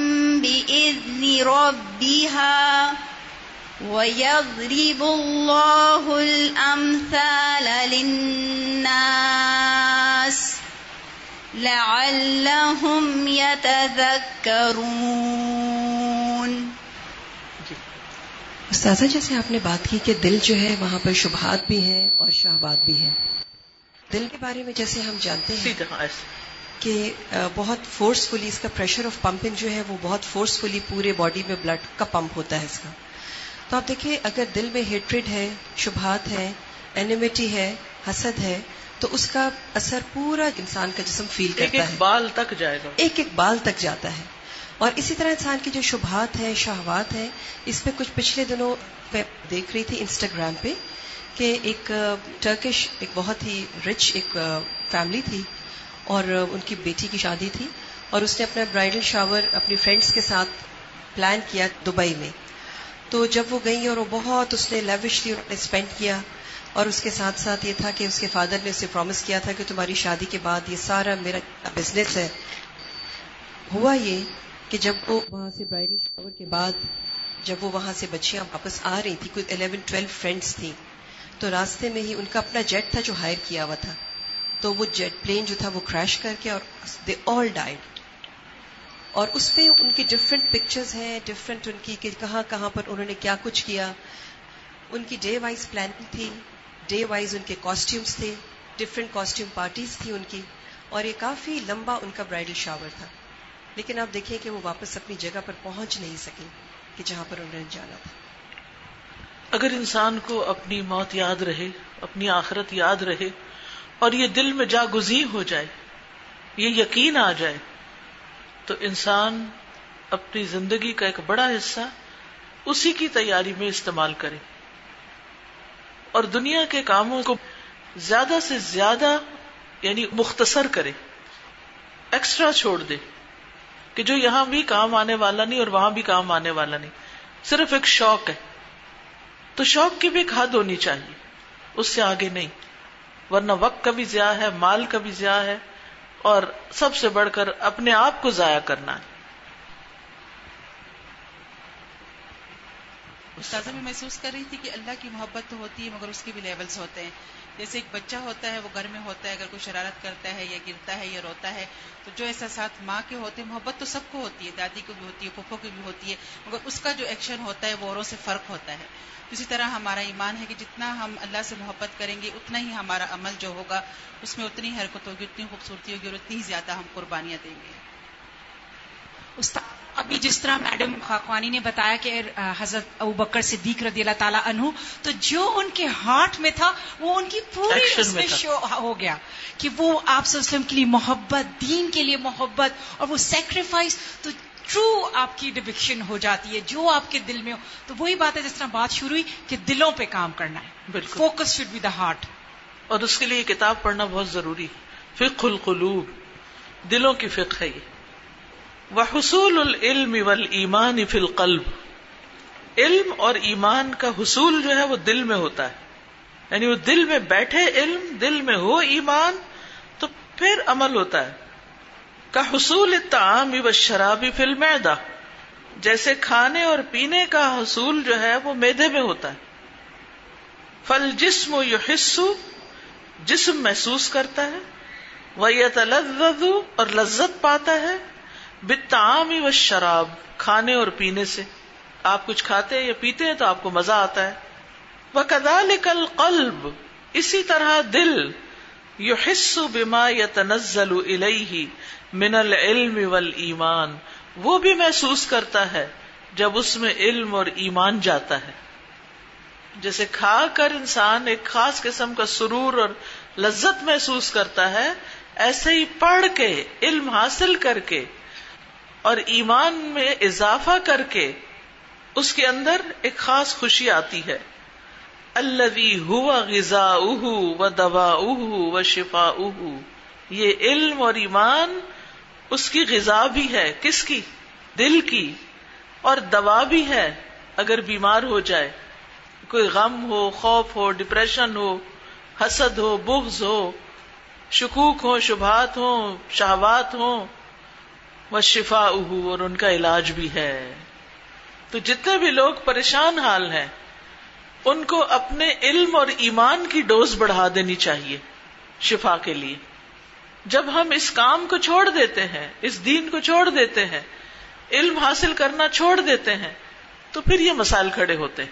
ربها ويضرب الله الأمثال للناس لعلهم يتذكرون۔ استاذہ جیسے آپ نے بات کی کہ دل جو ہے وہاں پر شبہات بھی ہیں اور شہبات بھی ہیں۔ دل کے بارے میں جیسے ہم جانتے ہیں۔ کہ بہت فورسفلی اس کا پریشر آف پمپنگ جو ہے وہ بہت فورسفلی پورے باڈی میں بلڈ کا پمپ ہوتا ہے اس کا۔ تو آپ دیکھیں اگر دل میں ہیٹریڈ ہے شبہات ہے اینیمیٹی ہے حسد ہے تو اس کا اثر پورا انسان کا جسم فیل کرتا ایک ایک بال تک جائے گا۔ ایک ایک بال تک جاتا ہے۔ اور اسی طرح انسان کی جو شبہات ہیں شہوات ہیں اس پہ کچھ پچھلے دنوں میں دیکھ رہی تھی انسٹاگرام پہ کہ ایک ٹرکش ایک بہت ہی رچ ایک فیملی تھی۔ اور ان کی بیٹی کی شادی تھی اور اس نے اپنا برائڈل شاور اپنی فرینڈس کے ساتھ پلان کیا دبئی میں۔ تو جب وہ گئی اور وہ بہت اس نے لیوشلی اسپینڈ کیا اور اس کے ساتھ ساتھ یہ تھا کہ اس کے فادر نے اسے پرومس کیا تھا کہ تمہاری شادی کے بعد یہ سارا میرا بزنس ہے۔ ہوا یہ کہ جب وہ وہاں سے برائڈل شاور کے بعد جب وہ وہاں سے بچیاں واپس آ رہی تھی کوئی الیون ٹویلو فرینڈس تھیں۔ تو راستے میں ہی ان کا اپنا جیٹ تھا جو ہائر کیا ہوا تھا۔ تو وہ جیٹ پلین جو تھا وہ کریش کر کے اور دے آل ڈائڈ اور اس پہ ان کی ڈفرینٹ پکچرز ہیں ڈفرینٹ ان کی کہ کہاں کہاں پر انہوں نے کیا کچھ کیا. ان کی ڈے وائز پلاننگ تھی. ڈے وائز ان کے کاسٹیومس تھے. ڈفرینٹ کاسٹیوم پارٹیز تھی ان کی. اور یہ کافی لمبا ان کا برائڈل شاور تھا. لیکن آپ دیکھیں کہ وہ واپس اپنی جگہ پر پہنچ نہیں سکے کہ جہاں پر انہوں نے جانا تھا. اگر انسان کو اپنی موت یاد رہے، اپنی آخرت یاد رہے اور یہ دل میں جا گزی ہو جائے، یہ یقین آ جائے، تو انسان اپنی زندگی کا ایک بڑا حصہ اسی کی تیاری میں استعمال کرے۔ اور دنیا کے کاموں کو زیادہ سے زیادہ یعنی مختصر کرے، ایکسٹرا چھوڑ دے کہ جو یہاں بھی کام آنے والا نہیں اور وہاں بھی کام آنے والا نہیں۔ صرف ایک شوق ہے، تو شوق کی بھی ایک حد ہونی چاہیے، اس سے آگے نہیں۔ ورنہ وقت کا بھی ضیاع ہے، مال کا بھی ضیاع ہے، اور سب سے بڑھ کر اپنے آپ کو ضائع کرنا ہے۔ استاذہ، میں محسوس کر رہی تھی کہ اللہ کی محبت تو ہوتی ہے، مگر اس کے بھی لیولز ہوتے ہیں۔ جیسے ایک بچہ ہوتا ہے، وہ گھر میں ہوتا ہے، اگر کوئی شرارت کرتا ہے یا گرتا ہے یا روتا ہے، تو جو احساسات ماں کے ہوتے ہیں، محبت تو سب کو ہوتی ہے، دادی کو بھی ہوتی ہے پھپھو کی بھی ہوتی ہے، مگر اس کا جو ایکشن ہوتا ہے، وہ اوروں سے فرق ہوتا ہے۔ اسی طرح ہمارا ایمان ہے کہ جتنا ہم اللہ سے محبت کریں گے، اتنا ہی ہمارا عمل جو ہوگا، اس میں اتنی حرکت ہوگی، اتنی خوبصورتی ہوگی اور اتنی ہی زیادہ ہم قربانیاں دیں گے۔ استاد ابھی جس طرح میڈم خاقوانی نے بتایا کہ حضرت ابو بکر صدیق رضی اللہ تعالیٰ عنہ تو جو ان کے ہارٹ میں تھا وہ ان کی پوری اس میں شو ہو گیا کہ وہ آپ صلی اللہ علیہ وسلم کے لیے محبت دین کے لیے محبت اور وہ سیکریفائس تو ٹرو آپ کی ڈبکشن ہو جاتی ہے۔ جو آپ کے دل میں ہو تو وہی بات ہے جس طرح بات شروع ہوئی کہ دلوں پہ کام کرنا ہے۔ بالکل۔ Focus should be the heart اور اس کے لیے کتاب پڑھنا بہت ضروری فق القلوب۔ دلوں کی فقہ ہے یہ۔ وہ حصول العلم والایمان فی القلب. علم اور ایمان کا حصول جو ہے وہ دل میں ہوتا ہے. یعنی وہ دل میں بیٹھے علم، دل میں ہو ایمان، تو پھر عمل ہوتا ہے. کا حصول تعام و شرابی فلم جیسے کھانے اور پینے کا حصول جو ہے وہ میدے میں ہوتا ہے. فل جسم یو حصو جسم محسوس کرتا ہے. وہ یتلذ اور لذت پاتا ہے. بتعام و شراب کھانے اور پینے سے۔ آپ کچھ کھاتے ہیں یا پیتے ہیں تو آپ کو مزہ آتا ہے۔ وہ کدال کل قلب اسی طرح دل یو حصو بیما یا تنزل من العلم والایمان وہ بھی محسوس کرتا ہے جب اس میں علم اور ایمان جاتا ہے۔ جیسے کھا کر انسان ایک خاص قسم کا سرور اور لذت محسوس کرتا ہے، ایسے ہی پڑھ کے، علم حاصل کر کے اور ایمان میں اضافہ کر کے اس کے اندر ایک خاص خوشی آتی ہے۔ الذي هو غذاؤه ودواؤه وشفاؤه یہ علم اور ایمان اس کی غذا بھی ہے۔ کس کی؟ دل کی۔ اور دوا بھی ہے۔ اگر بیمار ہو جائے، کوئی غم ہو، خوف ہو ڈپریشن ہو، حسد ہو، بغض ہو، شکوک ہو، شبہات ہو شہوات ہو وہ شفا اور ان کا علاج بھی ہے۔ تو جتنے بھی لوگ پریشان حال ہیں، ان کو اپنے علم اور ایمان کی ڈوز بڑھا دینی چاہیے شفا کے لیے۔ جب ہم اس کام کو چھوڑ دیتے ہیں، اس دین کو چھوڑ دیتے ہیں، علم حاصل کرنا چھوڑ دیتے ہیں، تو پھر یہ مسائل کھڑے ہوتے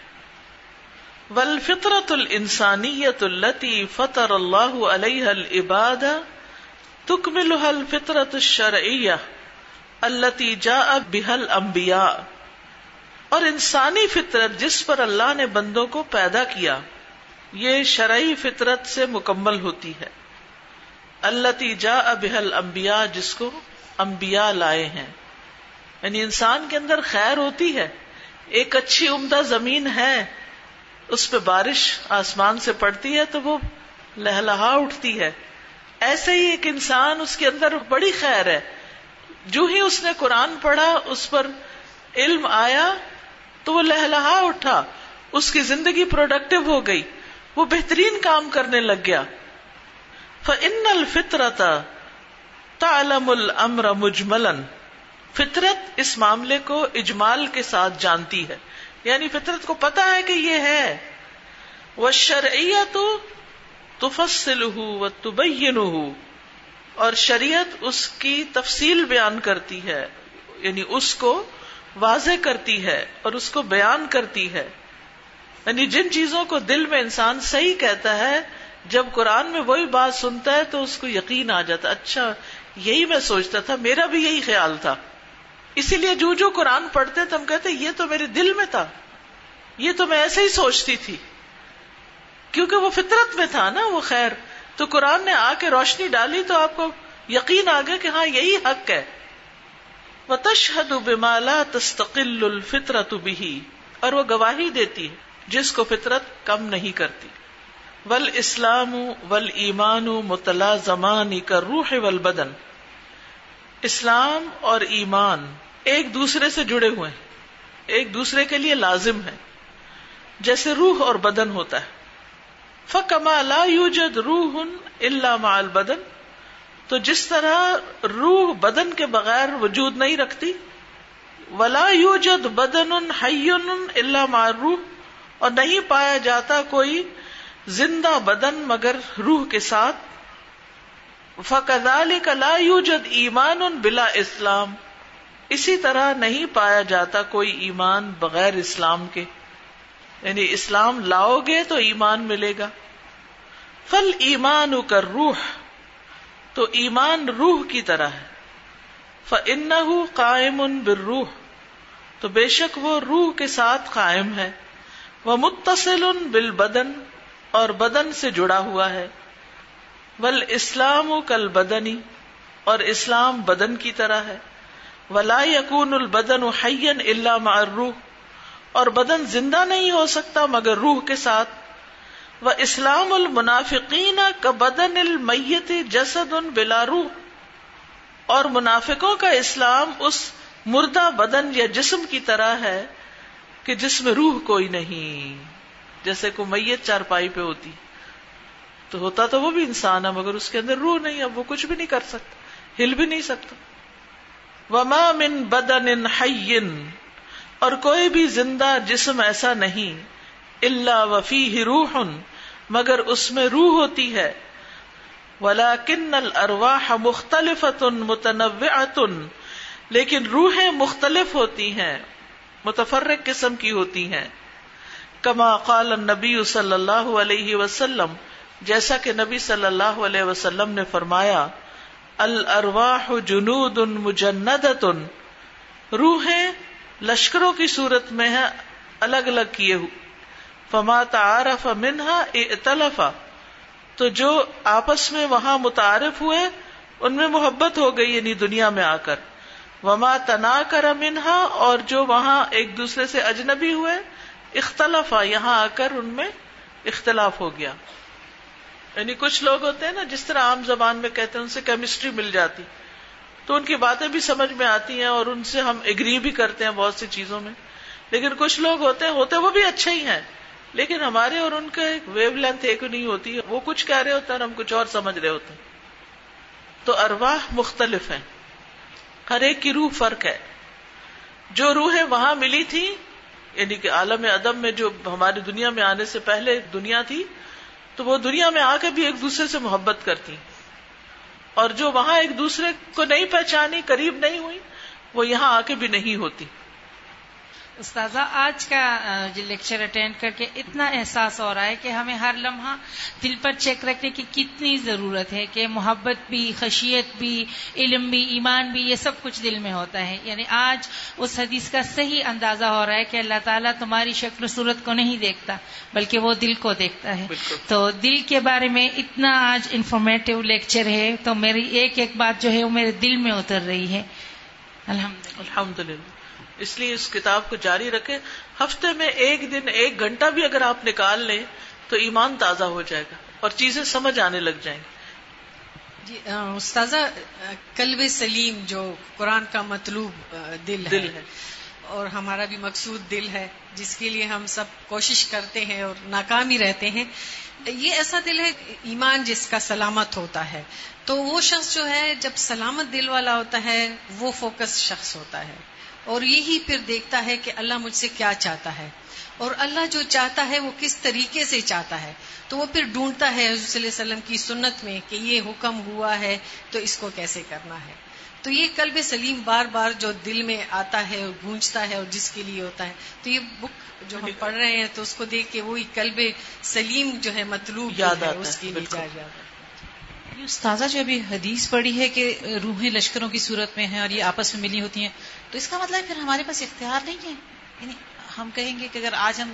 ول فطرت السانیت التی فطر اللہ علیہ العباد تکمل حل فطرت الشرعیہ التی جا بحل امبیا اور انسانی فطرت جس پر اللہ نے بندوں کو پیدا کیا، یہ شرعی فطرت سے مکمل ہوتی ہے۔ اللہ جا ابحل امبیا جس کو امبیا لائے ہیں۔ یعنی انسان کے اندر خیر ہوتی ہے، ایک اچھی عمدہ زمین ہے، اس پہ بارش آسمان سے پڑتی ہے تو وہ لہلہا اٹھتی ہے۔ ایسے ہی ایک انسان اس کے اندر بڑی خیر ہے۔ جو ہی اس نے قرآن پڑھا، اس پر علم آیا، تو وہ لہلہا اٹھا۔ اس کی زندگی پروڈکٹیو ہو گئی۔ وہ بہترین کام کرنے لگ گیا۔ فن الفطرت تعلم الامر مجملن فطرت اس معاملے کو اجمال کے ساتھ جانتی ہے۔ یعنی فطرت کو پتا ہے کہ یہ ہے۔ وہ شرعیت تفصل و تبین اور شریعت اس کی تفصیل بیان کرتی ہے یعنی اس کو واضح کرتی ہے اور اس کو بیان کرتی ہے۔ یعنی جن چیزوں کو دل میں انسان صحیح کہتا ہے، جب قرآن میں وہی بات سنتا ہے تو اس کو یقین آ جاتا۔ اچھا یہی میں سوچتا تھا، میرا بھی یہی خیال تھا۔ اسی لیے جو جو قرآن پڑھتے تھے، ہم کہتے، یہ تو میرے دل میں تھا۔ یہ تو میں ایسے ہی سوچتی تھی۔ کیونکہ وہ فطرت میں تھا نا، وہ خیر۔ تو قرآن نے آ کے روشنی ڈالی تو آپ کو یقین آ گیا کہ ہاں یہی حق ہے۔ وہ تشہد بمالا تستقل الفطرت بھی اور وہ گواہی دیتی ہے، جس کو فطرت کم نہیں کرتی۔ ول اسلام ول ایمان مطلع زمان کا روح ول بدن اسلام اور ایمان ایک دوسرے سے جڑے ہوئے ہیں۔ ایک دوسرے کے لیے لازم ہے جیسے روح اور بدن ہوتا ہے۔ فکما لا یوجد روح اللہ مال بدن تو جس طرح روح بدن کے بغیر وجود نہیں رکھتی، ولا یوجد بدن اللہ مال روح اور نہیں پایا جاتا کوئی زندہ بدن مگر روح کے ساتھ۔ فکال لا یوجد ایمان بلا اسلام، اسی طرح نہیں پایا جاتا کوئی ایمان بغیر اسلام کے۔ یعنی اسلام لاؤ گے تو ایمان ملے گا۔ فل ایمان کر روح، تو ایمان روح کی طرح ہے۔ فن قائم ان روح تو بے شک وہ روح کے ساتھ قائم ہے۔ وہ متصل ان بل بدن اور بدن سے جڑا ہوا ہے۔ ول اسلام کل بدنی اور اسلام بدن کی طرح ہے۔ ولا یقون البدن حین اللہ معروح اور بدن زندہ نہیں ہو سکتا مگر روح کے ساتھ۔ وہ اسلام المنافقین کا بدن المیت جسد ان بلا روح۔ اور منافقوں کا اسلام اس مردہ بدن یا جسم کی طرح ہے کہ جس میں روح کوئی نہیں۔ جیسے کو میت چارپائی پہ ہوتی۔ تو ہوتا تو وہ بھی انسان ہے مگر اس کے اندر روح نہیں اب وہ کچھ بھی نہیں کر سکتا، ہل بھی نہیں سکتا۔ وما من بدن حین اور کوئی بھی زندہ جسم ایسا نہیں اللہ وفی روح، مگر اس میں روح ہوتی ہے۔ ولا کن الرواہ مختلف متنوع لیکن روحیں مختلف ہوتی ہیں، متفرق قسم کی ہوتی ہیں۔ کما قال نبی صلی اللہ علیہ وسلم، جیسا کہ نبی صلی اللہ علیہ وسلم نے فرمایا الرواح جنود مجند روحیں لشکروں کی صورت میں ہے الگ الگ کیے فما تعارف منہا اتلفا تو جو آپس میں وہاں متعارف ہوئے، ان میں محبت ہو گئی یعنی دنیا میں آ کر۔ وما تنا کر منہا اور جو وہاں ایک دوسرے سے اجنبی ہوئے اختلاف یہاں آ کر ان میں اختلاف ہو گیا۔ یعنی کچھ لوگ ہوتے ہیں نا، جس طرح عام زبان میں کہتے ہیں، ان سے کیمسٹری مل جاتی۔ تو ان کی باتیں بھی سمجھ میں آتی ہیں اور ان سے ہم اگری بھی کرتے ہیں بہت سی چیزوں میں۔ لیکن کچھ لوگ ہوتے ہیں، ہوتے وہ بھی اچھے ہی ہیں۔ لیکن ہمارے اور ان کا ایک ویو لینتھ ایک نہیں ہوتی، وہ کچھ کہہ رہے ہوتے ہیں اور ہم کچھ اور سمجھ رہے ہوتے ہیں۔ تو ارواح مختلف ہیں۔ ہر ایک کی روح فرق ہے۔ جو روحیں وہاں ملی تھی یعنی کہ عالم ادب میں جو ہماری دنیا میں آنے سے پہلے دنیا تھی، تو وہ دنیا میں آ کے بھی ایک دوسرے سے محبت کرتی۔ اور جو وہاں ایک دوسرے کو نہیں پہچانی، قریب نہیں ہوئی، وہ یہاں آ کے بھی نہیں ہوتی۔ استاذہ آج کا جو لیکچر اٹینڈ کر کے اتنا احساس ہو رہا ہے کہ ہمیں ہر لمحہ دل پر چیک رکھنے کی کتنی ضرورت ہے کہ محبت بھی خشیت بھی علم بھی ایمان بھی یہ سب کچھ دل میں ہوتا ہے۔ یعنی آج اس حدیث کا صحیح اندازہ ہو رہا ہے کہ اللہ تعالیٰ تمہاری شکل صورت کو نہیں دیکھتا بلکہ وہ دل کو دیکھتا ہے۔ تو دل کے بارے میں اتنا آج انفارمیٹو لیکچر ہے۔ تو میری ایک ایک بات جو ہے وہ میرے دل میں اتر رہی ہے۔ الحمد للہ اس لیے اس کتاب کو جاری رکھے ہفتے میں ایک دن ایک گھنٹہ بھی اگر آپ نکال لیں تو ایمان تازہ ہو جائے گا اور چیزیں سمجھ آنے لگ جائیں گی۔ جی استاذہ کلب سلیم جو قرآن کا مطلوب دل دل ہے۔ اور ہمارا بھی مقصود دل ہے جس کے لیے ہم سب کوشش کرتے ہیں اور ناکام ہی رہتے ہیں۔ یہ ایسا دل ہے ایمان جس کا سلامت ہوتا ہے۔ تو وہ شخص جو ہے جب سلامت دل والا ہوتا ہے وہ فوکس شخص ہوتا ہے۔ اور یہی پھر دیکھتا ہے کہ اللہ مجھ سے کیا چاہتا ہے۔ اور اللہ جو چاہتا ہے وہ کس طریقے سے چاہتا ہے؟ تو وہ پھر ڈھونڈتا ہے حضرت صلی اللہ علیہ وسلم کی سنت میں کہ یہ حکم ہوا ہے تو اس کو کیسے کرنا ہے؟ تو یہ قلب سلیم بار بار جو دل میں آتا ہے اور گونجتا ہے اور جس کے لیے ہوتا ہے تو یہ بک جو ہم پڑھ رہے ہیں تو اس کو دیکھ کے وہی قلب سلیم جو ہے مطلوب یاد ہے اس کی استاذہ جو ابھی حدیث پڑی ہے کہ روحیں لشکروں کی صورت میں ہیں اور یہ آپس میں ملی ہوتی ہیں تو اس کا مطلب پھر ہمارے پاس اختیار نہیں ہے۔ یعنی ہم کہیں گے کہ اگر آج ہم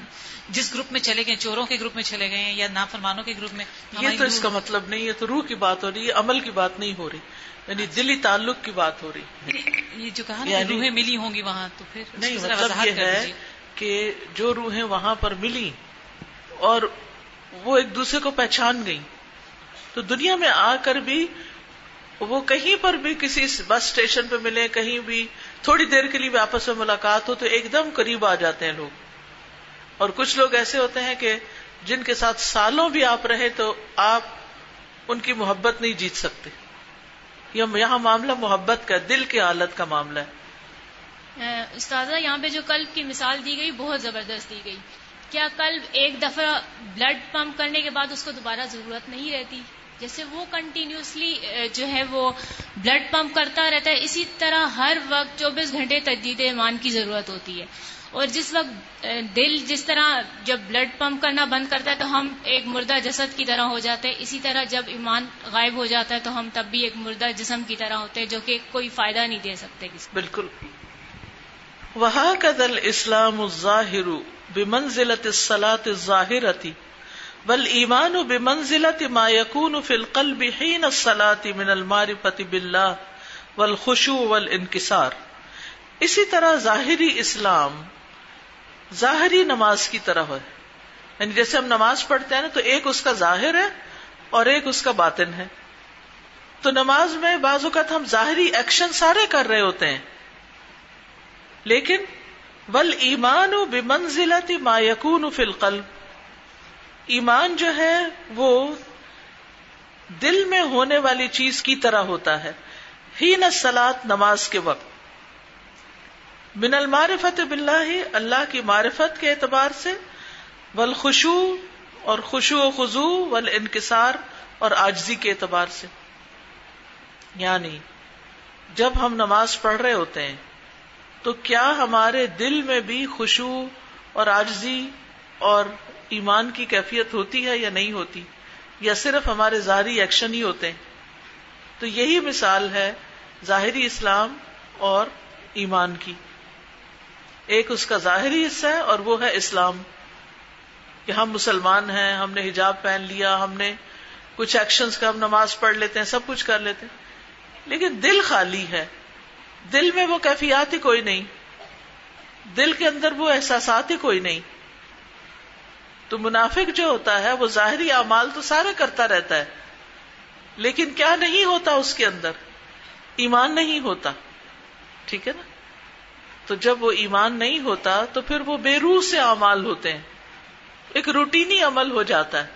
جس گروپ میں چلے گئے چوروں کے گروپ میں چلے گئے یا نافرمانوں کے گروپ میں یہ تو اس کا مطلب نہیں ہے تو روح کی بات ہو رہی ہے عمل کی بات نہیں ہو رہی۔ یعنی دلی تعلق کی بات ہو رہی یہ جو کہا یعنی روحیں ملی ہوں گی وہاں تو پھر نہیں مطلب یہ ہے کہ جو روحیں وہاں پر ملی اور وہ ایک دوسرے کو پہچان گئی تو دنیا میں آ کر بھی وہ کہیں پر بھی کسی بس اسٹیشن پہ ملے کہیں بھی تھوڑی دیر کے لیے بھی آپس میں ملاقات ہو تو ایک دم قریب آ جاتے ہیں لوگ۔ اور کچھ لوگ ایسے ہوتے ہیں کہ جن کے ساتھ سالوں بھی آپ رہے تو آپ ان کی محبت نہیں جیت سکتے۔ یہاں معاملہ محبت کا دل کی حالت کا معاملہ ہے۔ استاذہ، یہاں پہ جو قلب کی مثال دی گئی، بہت زبردست دی گئی۔ کیا قلب ایک دفعہ بلڈ پمپ کرنے کے بعد اس کو دوبارہ ضرورت نہیں رہتی؟ جیسے وہ کنٹینیوسلی جو ہے وہ بلڈ پمپ کرتا رہتا ہے، اسی طرح ہر وقت چوبیس گھنٹے تجدید ایمان کی ضرورت ہوتی ہے۔ اور جس وقت دل جس طرح جب بلڈ پمپ کرنا بند کرتا ہے تو ہم ایک مردہ جسد کی طرح ہو جاتے ہیں۔ اسی طرح جب ایمان غائب ہو جاتا ہے تو ہم تب بھی ایک مردہ جسم کی طرح ہوتے ہیں، جو کہ کوئی فائدہ نہیں دے سکتے کسی بالکل۔ وہاں کا دل اسلام الظاہر بمنزلت الصلاة الظاہرتی بل ایمان بے منزلت ما یقون فی القلب حین الصلاة من المعرفت باللہ والخشوع والانکسار۔ اسی طرح ظاہری اسلام ظاہری نماز کی طرح ہے۔ یعنی جیسے ہم نماز پڑھتے ہیں نا تو ایک اس کا ظاہر ہے اور ایک اس کا باطن ہے۔ تو نماز میں بعض اوقات ہم ظاہری ایکشن سارے کر رہے ہوتے ہیں۔ لیکن ول ایمان و بے منزلت ما یقون فی القلب ایمان جو ہے وہ دل میں ہونے والی چیز کی طرح ہوتا ہے۔ ہی نہ سلاد نماز کے وقت۔ بن المعرفت بلّہ اللہ کی معرفت کے اعتبار سے۔ ول اور خوشو و خزو ول انکسار اور آجزی کے اعتبار سے۔ یعنی جب ہم نماز پڑھ رہے ہوتے ہیں، تو کیا ہمارے دل میں بھی خوشو اور آجزی اور ایمان کی کیفیت ہوتی ہے یا نہیں ہوتی، یا صرف ہمارے ظاہری ایکشن ہی ہوتے ہیں۔ تو یہی مثال ہے ظاہری اسلام اور ایمان کی۔ ایک اس کا ظاہری حصہ ہے اور وہ ہے اسلام۔ کہ ہم مسلمان ہیں، ہم نے حجاب پہن لیا، ہم نے کچھ ایکشن کا ہم نماز پڑھ لیتے ہیں، سب کچھ کر لیتے ہیں۔ لیکن دل خالی ہے۔ دل میں وہ کیفیات ہی کوئی نہیں۔ دل کے اندر وہ احساسات ہی کوئی نہیں۔ تو منافق جو ہوتا ہے، وہ ظاہری اعمال تو سارے کرتا رہتا ہے۔ لیکن کیا نہیں ہوتا اس کے اندر؟ ایمان نہیں ہوتا۔ ٹھیک ہے نا؟ تو جب وہ ایمان نہیں ہوتا، تو پھر وہ بے روح سے اعمال ہوتے ہیں۔ ایک روٹینی عمل ہو جاتا ہے۔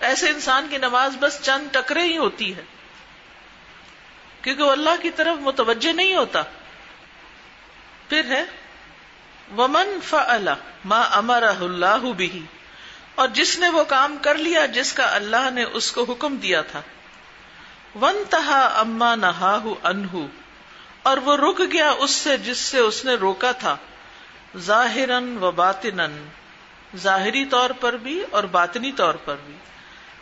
ایسے انسان کی نماز بس چند ٹکرے ہی ہوتی ہے۔ کیونکہ وہ اللہ کی طرف متوجہ نہیں ہوتا۔ پھر ہے ومن فعل ما امر اللہ بھی اور جس نے وہ کام کر لیا جس کا اللہ نے اس کو حکم دیا تھا۔ ون تہا اما نہا انہ اور وہ رک گیا اس سے جس سے اس نے روکا تھا ظاہر و باطن ظاہری طور پر بھی اور باطنی طور پر بھی۔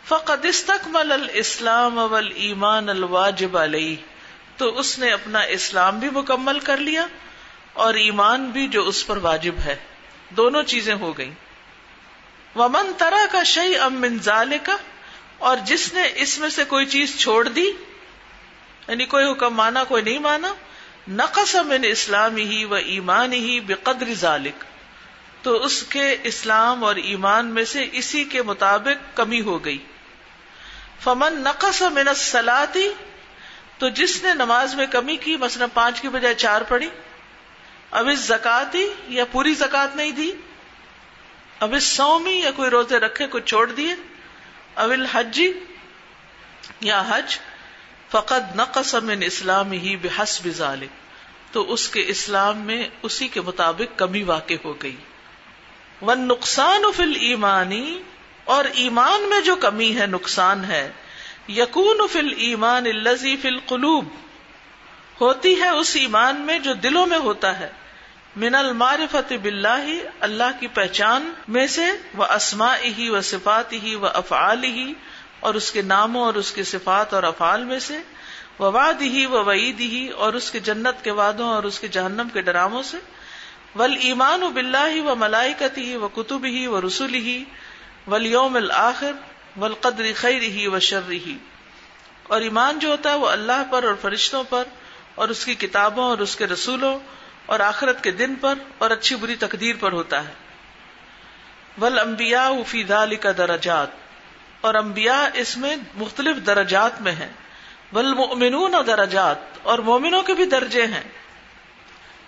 فقد استقمل الاسلام والایمان الواجب علیہ، تو اس نے اپنا اسلام بھی مکمل کر لیا۔ اور ایمان بھی جو اس پر واجب ہے۔ دونوں چیزیں ہو گئیں۔ ومن طرح کا شعی ام منظال کا اور جس نے اس میں سے کوئی چیز چھوڑ دی یعنی کوئی حکم مانا، کوئی نہیں مانا، نقص من اسلام ہی و ایمان ہی بے ذالک تو اس کے اسلام اور ایمان میں سے اسی کے مطابق کمی ہو گئی۔ فمن نقص من سلاتی تو جس نے نماز میں کمی کی، مثلا پانچ کی بجائے چار پڑی اب اس زکاتی یا پوری زکات نہیں دی؟ اب اس سومی یا کوئی روزے رکھے کچھ چھوڑ دیے؟ اول حجی یا حج فقط نقص من اسلام ہی بحسب ذالک۔ تو اس کے اسلام میں اسی کے مطابق کمی واقع ہو گئی۔ ون نقصان فل ایمانی اور ایمان میں جو کمی ہے، نقصان ہے۔ یقون فل ایمان الزی فل قلوب ہوتی ہے اس ایمان میں جو دلوں میں ہوتا ہے۔ من المعرفت بلّہ اللہ کی پہچان میں سے وہ اسما ہی و صفات ہی و افعال ہی اور اس کے ناموں اور اس کے صفات اور افعال میں سے۔ واد ہی و وعید ہی اور اس کے جنت کے وادوں اور اس کے جہنم کے ڈراموں سے۔ ول ایمان و بلّہ و ملائکت ہی و کتب ہی و رسول ہی ولیوم الآخر ول قدر خیر ہی و شر ہی اور ایمان جو ہوتا ہے وہ اللہ پر اور فرشتوں پر۔ اور اس کی کتابوں اور اس کے رسولوں اور آخرت کے دن پر اور اچھی بری تقدیر پر ہوتا ہے۔ ول امبیا فی دال کا درجات۔ اور انبیاء اس میں مختلف درجات میں ہیں۔ والمؤمنون درجات۔ اور مومنوں کے بھی درجے ہیں۔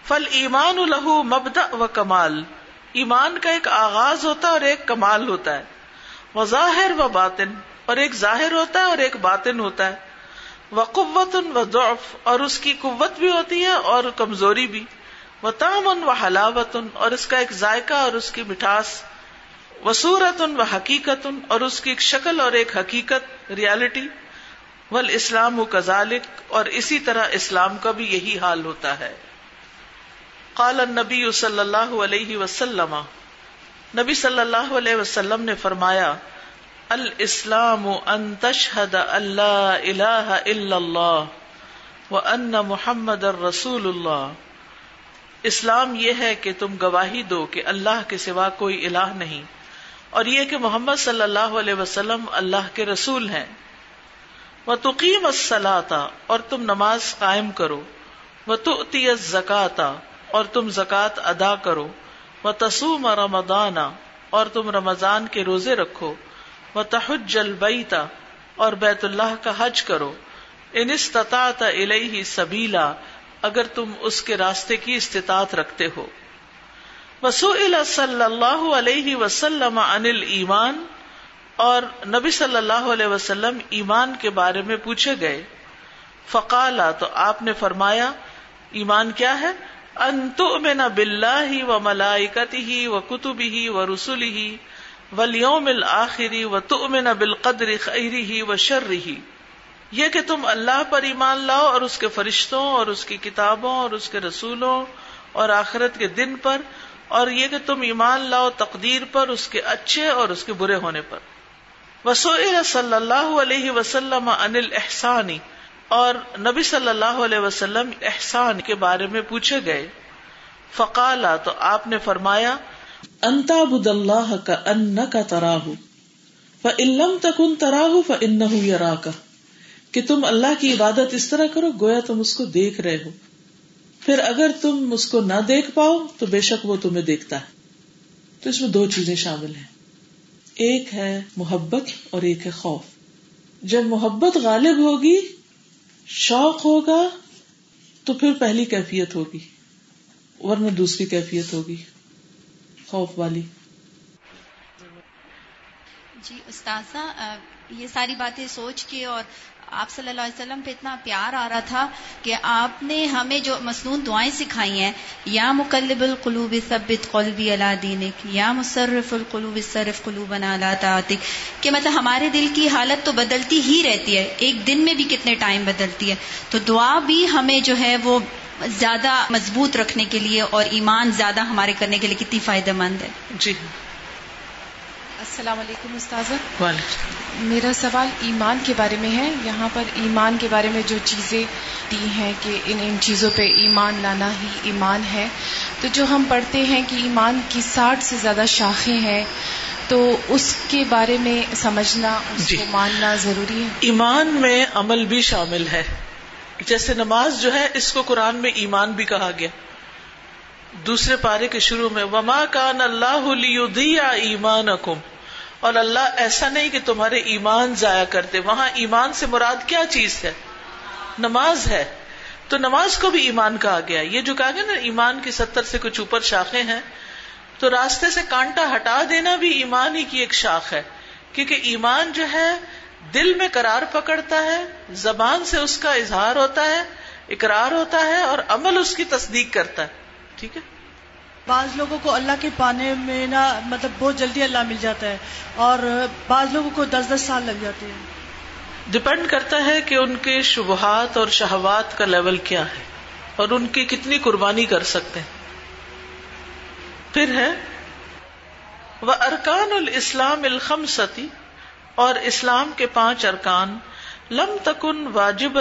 فل ایمان الہو مبدا و کمال ایمان کا ایک آغاز ہوتا ہے اور ایک کمال ہوتا ہے۔ وہ ظاہر و باطن اور ایک ظاہر ہوتا ہے اور ایک باطن ہوتا ہے۔ وہ قوت و ضعف، اور اس کی قوت بھی ہوتی ہے اور کمزوری بھی۔ وہ تامن و حلاوت اور اس کا ایک ذائقہ اور اس کی مٹھاس۔ وصورت و حقیقت اور اس کی ایک شکل اور ایک حقیقت، ریالٹی۔ ول اسلام و کزالک اور اسی طرح اسلام کا بھی یہی حال ہوتا ہے۔ قال نبی صلی اللہ علیہ وسلم، نبی صلی اللہ علیہ وسلم نے فرمایا الاسلام ان تشہد اللہ الہ الا اللہ و ان محمد الرسول اللہ۔ اسلام یہ ہے کہ تم گواہی دو کہ اللہ کے سوا کوئی الہ نہیں۔ اور یہ کہ محمد صلی اللہ علیہ وسلم اللہ کے رسول ہیں۔ وہ تقیم السلاتا اور تم نماز قائم کرو۔ وہ تو زکاتا اور تم زکات ادا کرو۔ وہ تسوم رمضان اور تم رمضان کے روزے رکھو۔ وہ تحج البیتا اور بیت اللہ کا حج کرو۔ ان استطاعت الیہ سبیلا، اگر تم اس کے راستے کی استطاعت رکھتے ہو۔ وسوء صلی اللہ علیہ وسلم انل ایمان اور نبی صلی اللہ علیہ وسلم ایمان کے بارے میں پوچھے گئے۔ فقالا، تو آپ نے فرمایا، ایمان کیا ہے؟ انتو میں نہ و ملائکت ہی و کتب ہی و رسول ہی ولیوم الآخری و تو بالقدر خیری ہی و شر ہی یہ کہ تم اللہ پر ایمان لاؤ اور اس کے فرشتوں اور اس کی کتابوں اور اس کے رسولوں اور آخرت کے دن پر اور یہ کہ تم ایمان لاؤ تقدیر پر اس کے اچھے اور اس کے برے ہونے پر. وسوئل صلی اللہ علیہ وسلم انل احسانی اور نبی صلی اللہ علیہ وسلم احسان کے بارے میں پوچھے گئے. فقالا تو آپ نے فرمایا انتا بد اللہ کا ان کا تراہ فلم تکن تراہ فن یرا کا کہ تم اللہ کی عبادت اس طرح کرو گویا تم اس کو دیکھ رہے ہو۔ پھر اگر تم اس کو نہ دیکھ پاؤ تو بے شک وہ تمہیں دیکھتا ہے۔ تو اس میں دو چیزیں شامل ہیں۔ ایک ہے محبت اور ایک ہے خوف۔ جب محبت غالب ہوگی، شوق ہوگا، تو پھر پہلی کیفیت ہوگی، ورنہ دوسری کیفیت ہوگی۔ خوف والی۔ جی استاذہ یہ ساری باتیں سوچ کے اور آپ صلی اللہ علیہ وسلم پہ اتنا پیار آ رہا تھا کہ آپ نے ہمیں جو مصنون دعائیں سکھائی ہیں، یا مقلب القلوب ثبت قلبی اللہ دینک، یا مصرف القلوب صرف قلوب تعتق کہ مطلب ہمارے دل کی حالت تو بدلتی ہی رہتی ہے، ایک دن میں بھی کتنے ٹائم بدلتی ہے۔ تو دعا بھی ہمیں جو ہے وہ زیادہ مضبوط رکھنے کے لیے اور ایمان زیادہ ہمارے کرنے کے لیے کتنی فائدہ مند ہے۔ جی۔ السلام علیکم استاذہ۔ میرا سوال ایمان کے بارے میں ہے۔ یہاں پر ایمان کے بارے میں جو چیزیں دی ہیں کہ ان ان چیزوں پہ ایمان لانا ہی ایمان ہے۔ تو جو ہم پڑھتے ہیں کہ ایمان کی ساٹھ سے زیادہ شاخیں ہیں تو اس کے بارے میں سمجھنا اس جی۔ کو ماننا ضروری ہے۔ ایمان میں عمل بھی شامل ہے۔ جیسے نماز جو ہے، اس کو قرآن میں ایمان بھی کہا گیا۔ دوسرے پارے کے شروع میں، وما کان اللہ ایمان اور اللہ ایسا نہیں کہ تمہارے ایمان ضائع کرتے وہاں ایمان سے مراد کیا چیز ہے؟ نماز ہے۔ تو نماز کو بھی ایمان کہا گیا۔ یہ جو کہا گیا نا، ایمان کی ستر سے کچھ اوپر شاخیں ہیں، تو راستے سے کانٹا ہٹا دینا بھی ایمان ہی کی ایک شاخ ہے۔ کیونکہ ایمان جو ہے دل میں قرار پکڑتا ہے زبان سے اس کا اظہار ہوتا ہے اقرار ہوتا ہے اور عمل اس کی تصدیق کرتا ہے۔ ٹھیک ہے؟ بعض لوگوں کو اللہ کے پانے میں نا مطلب بہت جلدی اللہ مل جاتا ہے اور بعض لوگوں کو دس دس سال لگ جاتے ہیں۔ ڈپینڈ کرتا ہے کہ ان کے شبہات اور شہوات کا لیول کیا ہے اور ان کی کتنی قربانی کر سکتے ہیں۔ پھر ہے وہ ارکان الاسلام الخم ستی اور اسلام کے پانچ ارکان لم تکن واجب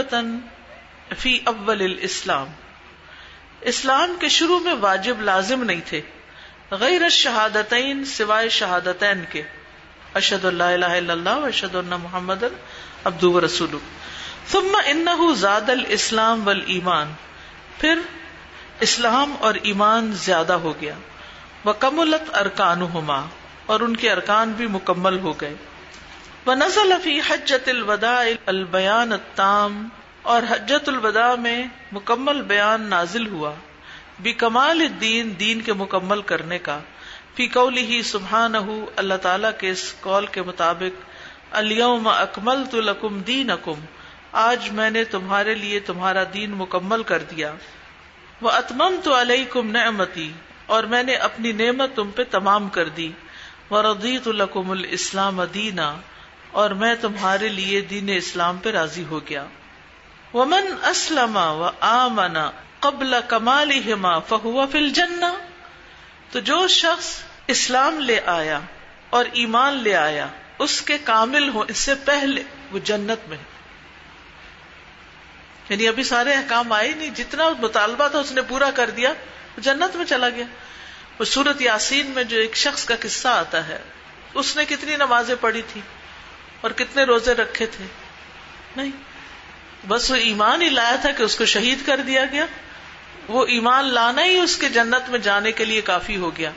فی اول الاسلام۔ اسلام کے شروع میں واجب لازم نہیں تھے۔ غیر شہادتین سوائے شہادتین کے۔ اشد اللہ الہ الا اللہ اشد اللہ محمد ابدو رسول ثم انہ زاد الاسلام والایمان۔ پھر اسلام اور ایمان زیادہ ہو گیا۔ وہ کملت ارکان اور ان کے ارکان بھی مکمل ہو گئے۔ نزل فی حجت الوداع البیان التام، اور حجت الوداع میں مکمل بیان نازل ہوا بھی کمال دین دین کے مکمل کرنے کا۔ فی قولی ہی سبحان اللہ تعالی کے اس قول کے مطابق اليوم اکملت لکم دینکم، آج میں نے تمہارے لیے تمہارا دین مکمل کر دیا۔ وہ اتمم تو علیکم نعمتی، اور میں نے اپنی نعمت تم پہ تمام کر دی۔ وہ ردیت الکم الاسلام دینا اور میں تمہارے لیے دین اسلام پہ راضی ہو گیا۔ ومن اسلم و آمنا قبل کمال ہما فہو فل جنا تو جو شخص اسلام لے آیا اور ایمان لے آیا، اس کے کامل ہو اس سے پہلے وہ جنت میں۔ یعنی ابھی سارے احکام آئے نہیں، جتنا مطالبہ تھا اس نے پورا کر دیا، وہ جنت میں چلا گیا۔ وہ سورت یاسین میں جو ایک شخص کا قصہ آتا ہے، اس نے کتنی نمازیں پڑھی تھی اور کتنے روزے رکھے تھے نہیں بس وہ ایمان ہی لایا تھا کہ اس کو شہید کر دیا گیا وہ ایمان لانا ہی اس کے جنت میں جانے کے لیے کافی ہو گیا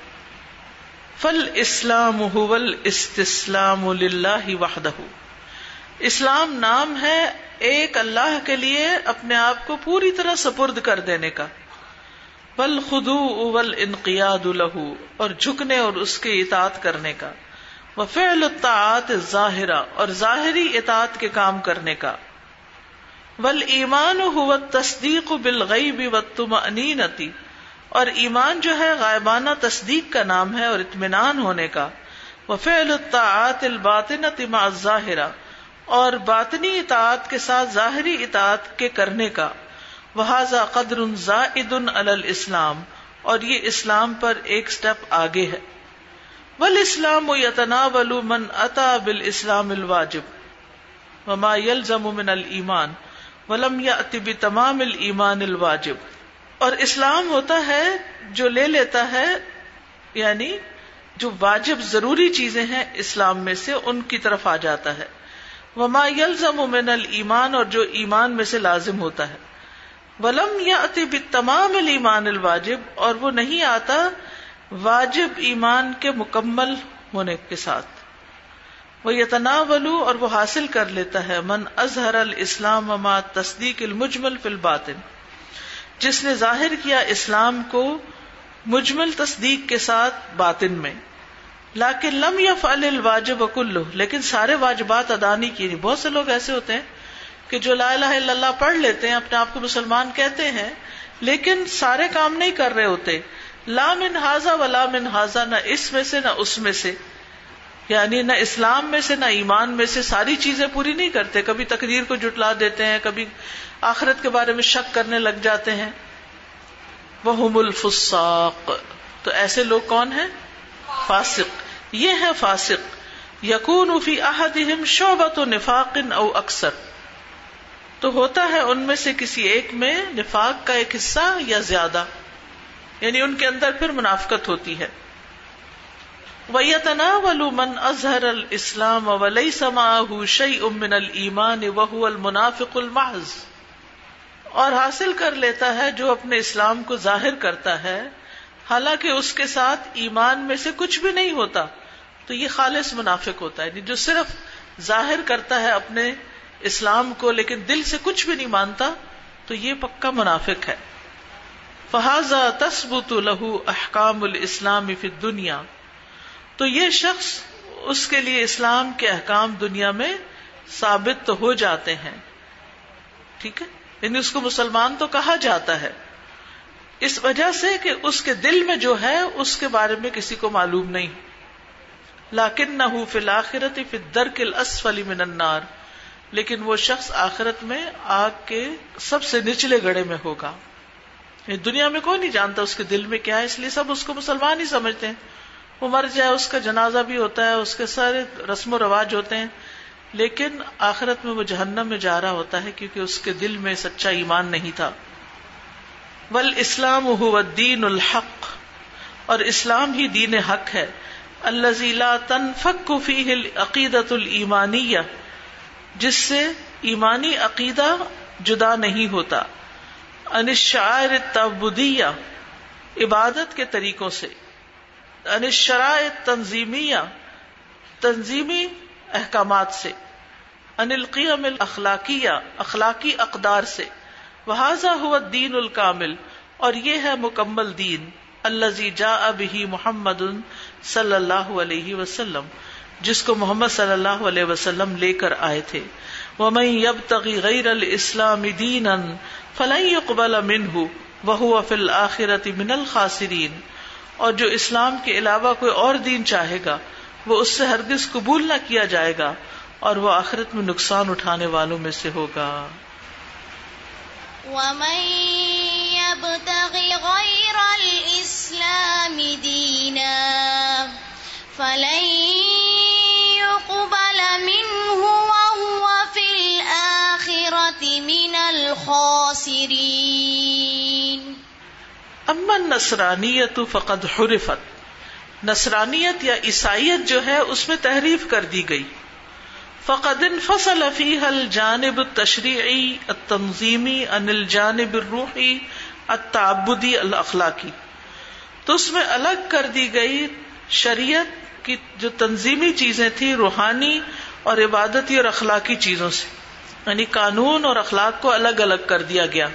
فل اسلام استسلام وحدہ اسلام نام ہے ایک اللہ کے لیے اپنے آپ کو پوری طرح سپرد کر دینے کا بل خدو اول انقیاد الہو اور جھکنے اور اس کے اطاعت کرنے کا فعل الطاعات ظاہرہ اور ظاہری اطاعت کے کام کرنے کا۔ ول ایمان ہو تصدیق بالغیب والطمأنینتی اور ایمان جو ہے غائبانہ تصدیق کا نام ہے اور اطمینان ہونے کا۔ وفعل الطاعات الباطنۃ مع الظاہرہ اور باطنی اطاعت کے ساتھ ظاہری اطاعت کے کرنے کا۔ وہذا قدر زائد علی الاسلام اور یہ اسلام پر ایک سٹیپ آگے ہے۔ ول اسلام و یتنا ولو من اتا بل اسلام الواجب وما يلزم من الایمان ولم یأتی بتمام الایمان الواجب اور اسلام ہوتا ہے جو لے لیتا ہے یعنی جو واجب ضروری چیزیں ہیں اسلام میں سے ان کی طرف آ جاتا ہے۔ وما يلزم من الایمان اور جو ایمان میں سے لازم ہوتا ہے۔ ولم یأتی بتمام الایمان الواجب اور وہ نہیں آتا واجب ایمان کے مکمل ہونے کے ساتھ۔ وہ یتناولو اور وہ حاصل کر لیتا ہے، من اظہر الاسلام اما تصدیق المجمل فی الباطن۔ جس نے ظاہر کیا اسلام کو مجمل تصدیق کے ساتھ باطن میں۔ لاکن لم یفعل الواجب کلو لیکن سارے واجبات ادا نہیں کیے۔ بہت سے لوگ ایسے ہوتے ہیں کہ جو لا الہ الا اللہ پڑھ لیتے ہیں، اپنے آپ کو مسلمان کہتے ہیں، لیکن سارے کام نہیں کر رہے ہوتے۔ لام ان ہاضا و لام ہاضا نہ اس میں سے نہ اس میں سے۔ یعنی نہ اسلام میں سے نہ ایمان میں سے ساری چیزیں پوری نہیں کرتے۔ کبھی تقریر کو جٹلا دیتے ہیں، کبھی آخرت کے بارے میں شک کرنے لگ جاتے ہیں۔ وہ الفساق۔ تو ایسے لوگ کون ہیں؟ فاسق۔ یہ ہے فاسق۔ یقون فی احدہم شعبت و نفاق او اکثر۔ تو ہوتا ہے ان میں سے کسی ایک میں نفاق کا ایک حصہ یا زیادہ۔ یعنی ان کے اندر پھر منافقت ہوتی ہے۔ وَيَتَنَاوَلُ مَنْ أَظْهَرَ الْإِسْلَامَ وَلَيْسَ مَعَهُ شَيْءٌ مِّنَ الْإِيمَانِ وَهُوَ الْمُنَافِقُ الْمَحْض اور حاصل کر لیتا ہے جو اپنے اسلام کو ظاہر کرتا ہے۔ حالانکہ اس کے ساتھ ایمان میں سے کچھ بھی نہیں ہوتا۔ تو یہ خالص منافق ہوتا ہے۔ یعنی جو صرف ظاہر کرتا ہے اپنے اسلام کو، لیکن دل سے کچھ بھی نہیں مانتا، تو یہ پکا منافق ہے۔ فہذا تسبت لہو احکام الاسلام فی دنیا تو یہ شخص اس کے لیے اسلام کے احکام دنیا میں ثابت تو ہو جاتے ہیں۔ ٹھیک ہے؟ یعنی اس کو مسلمان تو کہا جاتا ہے۔ اس وجہ سے کہ اس کے دل میں جو ہے، اس کے بارے میں کسی کو معلوم نہیں۔ لاکن نہ فی الآخرت فی درک الاسفل من النار۔ لیکن وہ شخص آخرت میں آگ کے سب سے نچلے گڑے میں ہوگا۔ یعنی دنیا میں کوئی نہیں جانتا اس کے دل میں کیا ہے، اس لیے سب اس کو مسلمان ہی سمجھتے ہیں۔ وہ مر جائے، اس کا جنازہ بھی ہوتا ہے، اس کے سارے رسم و رواج ہوتے ہیں۔ لیکن آخرت میں وہ جہنم میں جا رہا ہوتا ہے کیونکہ اس کے دل میں سچا ایمان نہیں تھا۔ ول اسلام دین الحق۔ اور اسلام ہی دین حق ہے۔ اللہ تنفک فی عقیدت المانی جس سے ایمانی عقیدہ جدا نہیں ہوتا۔ انشاعر تبدیہ عبادت کے طریقوں سے انشرائے تنظیمیہ تنظیمی احکامات سے انل قیم اخلاقیہ اخلاقی اقدار سے، وہذا ہوا دین الکامل، اور یہ ہے مکمل دین اللہ جا اب ہی محمد صلی اللہ علیہ وسلم، جس کو محمد صلی اللہ علیہ وسلم لے کر آئے تھے۔ وہ میں یب تغی غیر الاسلام فلئی اقبال امن وہ فل آخرت من الخاصرین اور جو اسلام کے علاوہ کوئی اور دین چاہے گا، وہ اس سے ہرگز قبول نہ کیا جائے گا اور وہ آخرت میں نقصان اٹھانے والوں میں سے ہوگا۔ من الخاسرين امن نسرانیت فقد حرفت۔ نسرانیت یا عیسائیت جو ہے، اس میں تحریف کر دی گئی۔ فقد انفصل فيها الجانب التشریعی التنظیمی ان الجانب الروحی التعبدی الاخلاقی۔ تو اس میں الگ کر دی گئی شریعت کی جو تنظیمی چیزیں تھیں، روحانی اور عبادتی اور اخلاقی چیزوں سے۔ یعنی قانون اور اخلاق کو الگ الگ کر دیا گیا۔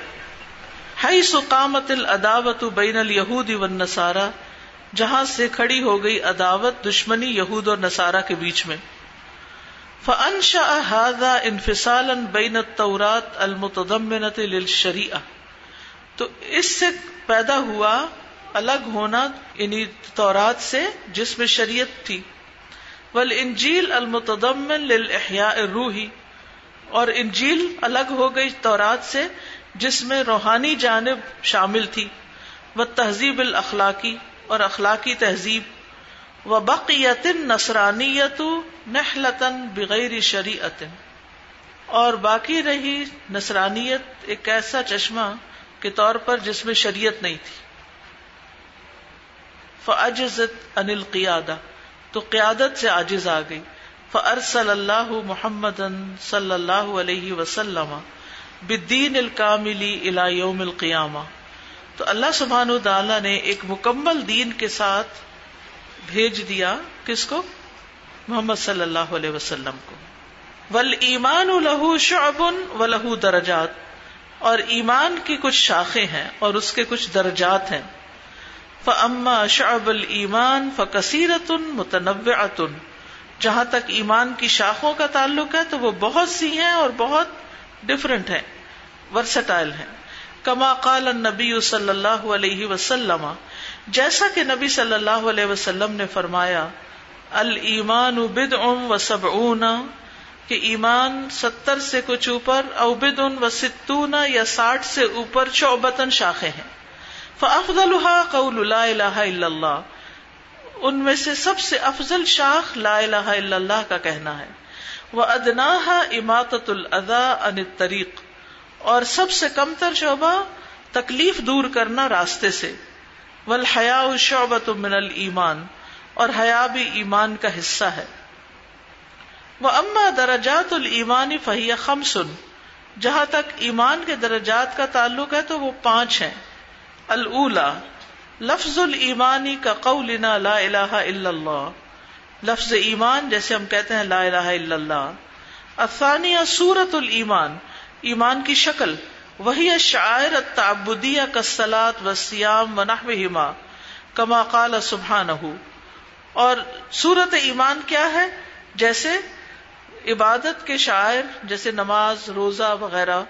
ہائی سقامت العداوت بین الہود و نسارا جہاں سے کھڑی ہو گئی عداوت دشمنی یہود اور نسارا کے بیچ میں۔ فنشا ہاضا انفصال بین التورات المتضمنت للشریعہ۔ تو اس سے پیدا ہوا الگ ہونا یعنی تورات سے، جس میں شریعت تھی۔ ول انجیل المتدمن للاحیاء الروحی۔ اور انجیل الگ ہو گئی تورات سے، جس میں روحانی جانب شامل تھی۔ وہ تہذیب الاخلاقی اور اخلاقی تہذیب۔ و بقیت نسرانیت نحلتن بغیر شریعت۔ اور باقی رہی نسرانیت ایک ایسا چشمہ کے طور پر جس میں شریعت نہیں تھی۔ فعجزت انل قیادہ تو قیادت سے عاجز آ گئی۔ فارسل اللہ محمد صلی اللہ علیہ وسلم بدین الکاملی الا یوم القیامہ تو اللہ سبحان تعالی نے ایک مکمل دین کے ساتھ بھیج دیا کس کو؟ محمد صلی اللہ علیہ وسلم کو۔ ول ایمان لہو شعب و لہو درجات۔ اور ایمان کی کچھ شاخیں ہیں اور اس کے کچھ درجات ہیں۔ فما شعب المان فکثیرت متنوع جہاں تک ایمان کی شاخوں کا تعلق ہے تو وہ بہت سی ہیں اور بہت ڈفرنٹ ہے ورسٹائل ہے کما قال نبی صلی اللہ علیہ وسلم، جیسا کہ نبی صلی اللہ علیہ وسلم نے فرمایا المان بد ام و سب کہ ایمان ستر سے کچھ اوپر، او بد ان و ستون، یا ساٹھ سے اوپر چوبتن شاخے ہیں۔ فافضلها قول لا الہ الا اللہ ان میں سے سب سے افضل شاخ لا الہ الا اللہ کا کہنا ہے۔ وہ ادنا اماطت الدا ان طریق اور سب سے کم تر شعبہ تکلیف دور کرنا راستے سے۔ والحیاء شعبت من الایمان اور حیا بھی ایمان کا حصہ ہے۔ وہ اما درجات المان فہی خمسن جہاں تک ایمان کے درجات کا تعلق ہے تو وہ پانچ ہیں۔ الا لفظ المانی کا قولنا لا الہ الا اللہ. لفظ ایمان جیسے ہم کہتے ہیں لا الہ الا اللہ. افانیہ سورت المان ایمان کی شکل. وہی شاعر تعبدیہ کسلات و سیام و نحوہما. کما قال سبحانہ اور سورت ایمان کیا ہے؟ جیسے عبادت کے شاعر جیسے نماز، روزہ وغیرہ.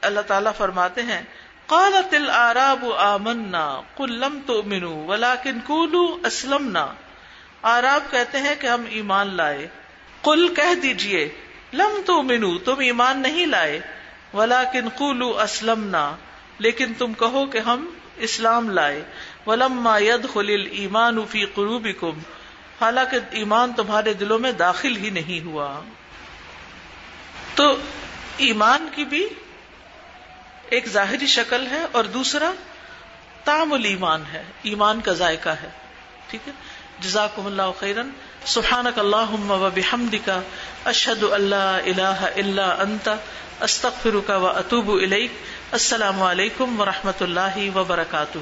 اللہ تعالیٰ فرماتے ہیں قالت العراب آمنا، قل لم تؤمنوا، ولكن قولوا اسلمنا آراب کہتے ہیں کہ ہم ایمان لائے۔ کل کہہ دیجیے، لم تو منو تم ایمان نہیں لائے۔ ولا کن قلو اسلم لیکن تم کہو کہ ہم اسلام لائے۔ ولما ید خل ایمان فی قروبی کم حالانکہ ایمان تمہارے دلوں میں داخل ہی نہیں ہوا۔ تو ایمان کی بھی ایک ظاہری شکل ہے اور دوسرا تام ایمان ہے، ایمان کا ذائقہ ہے۔ ٹھیک ہے؟ جزاکم اللہ خیرن سبحانک اللہم و بحمدک، اشہد اللہ الہ الا انت، استغفرک و اتوب الیک۔ السلام علیکم و رحمت اللہ وبرکاتہ۔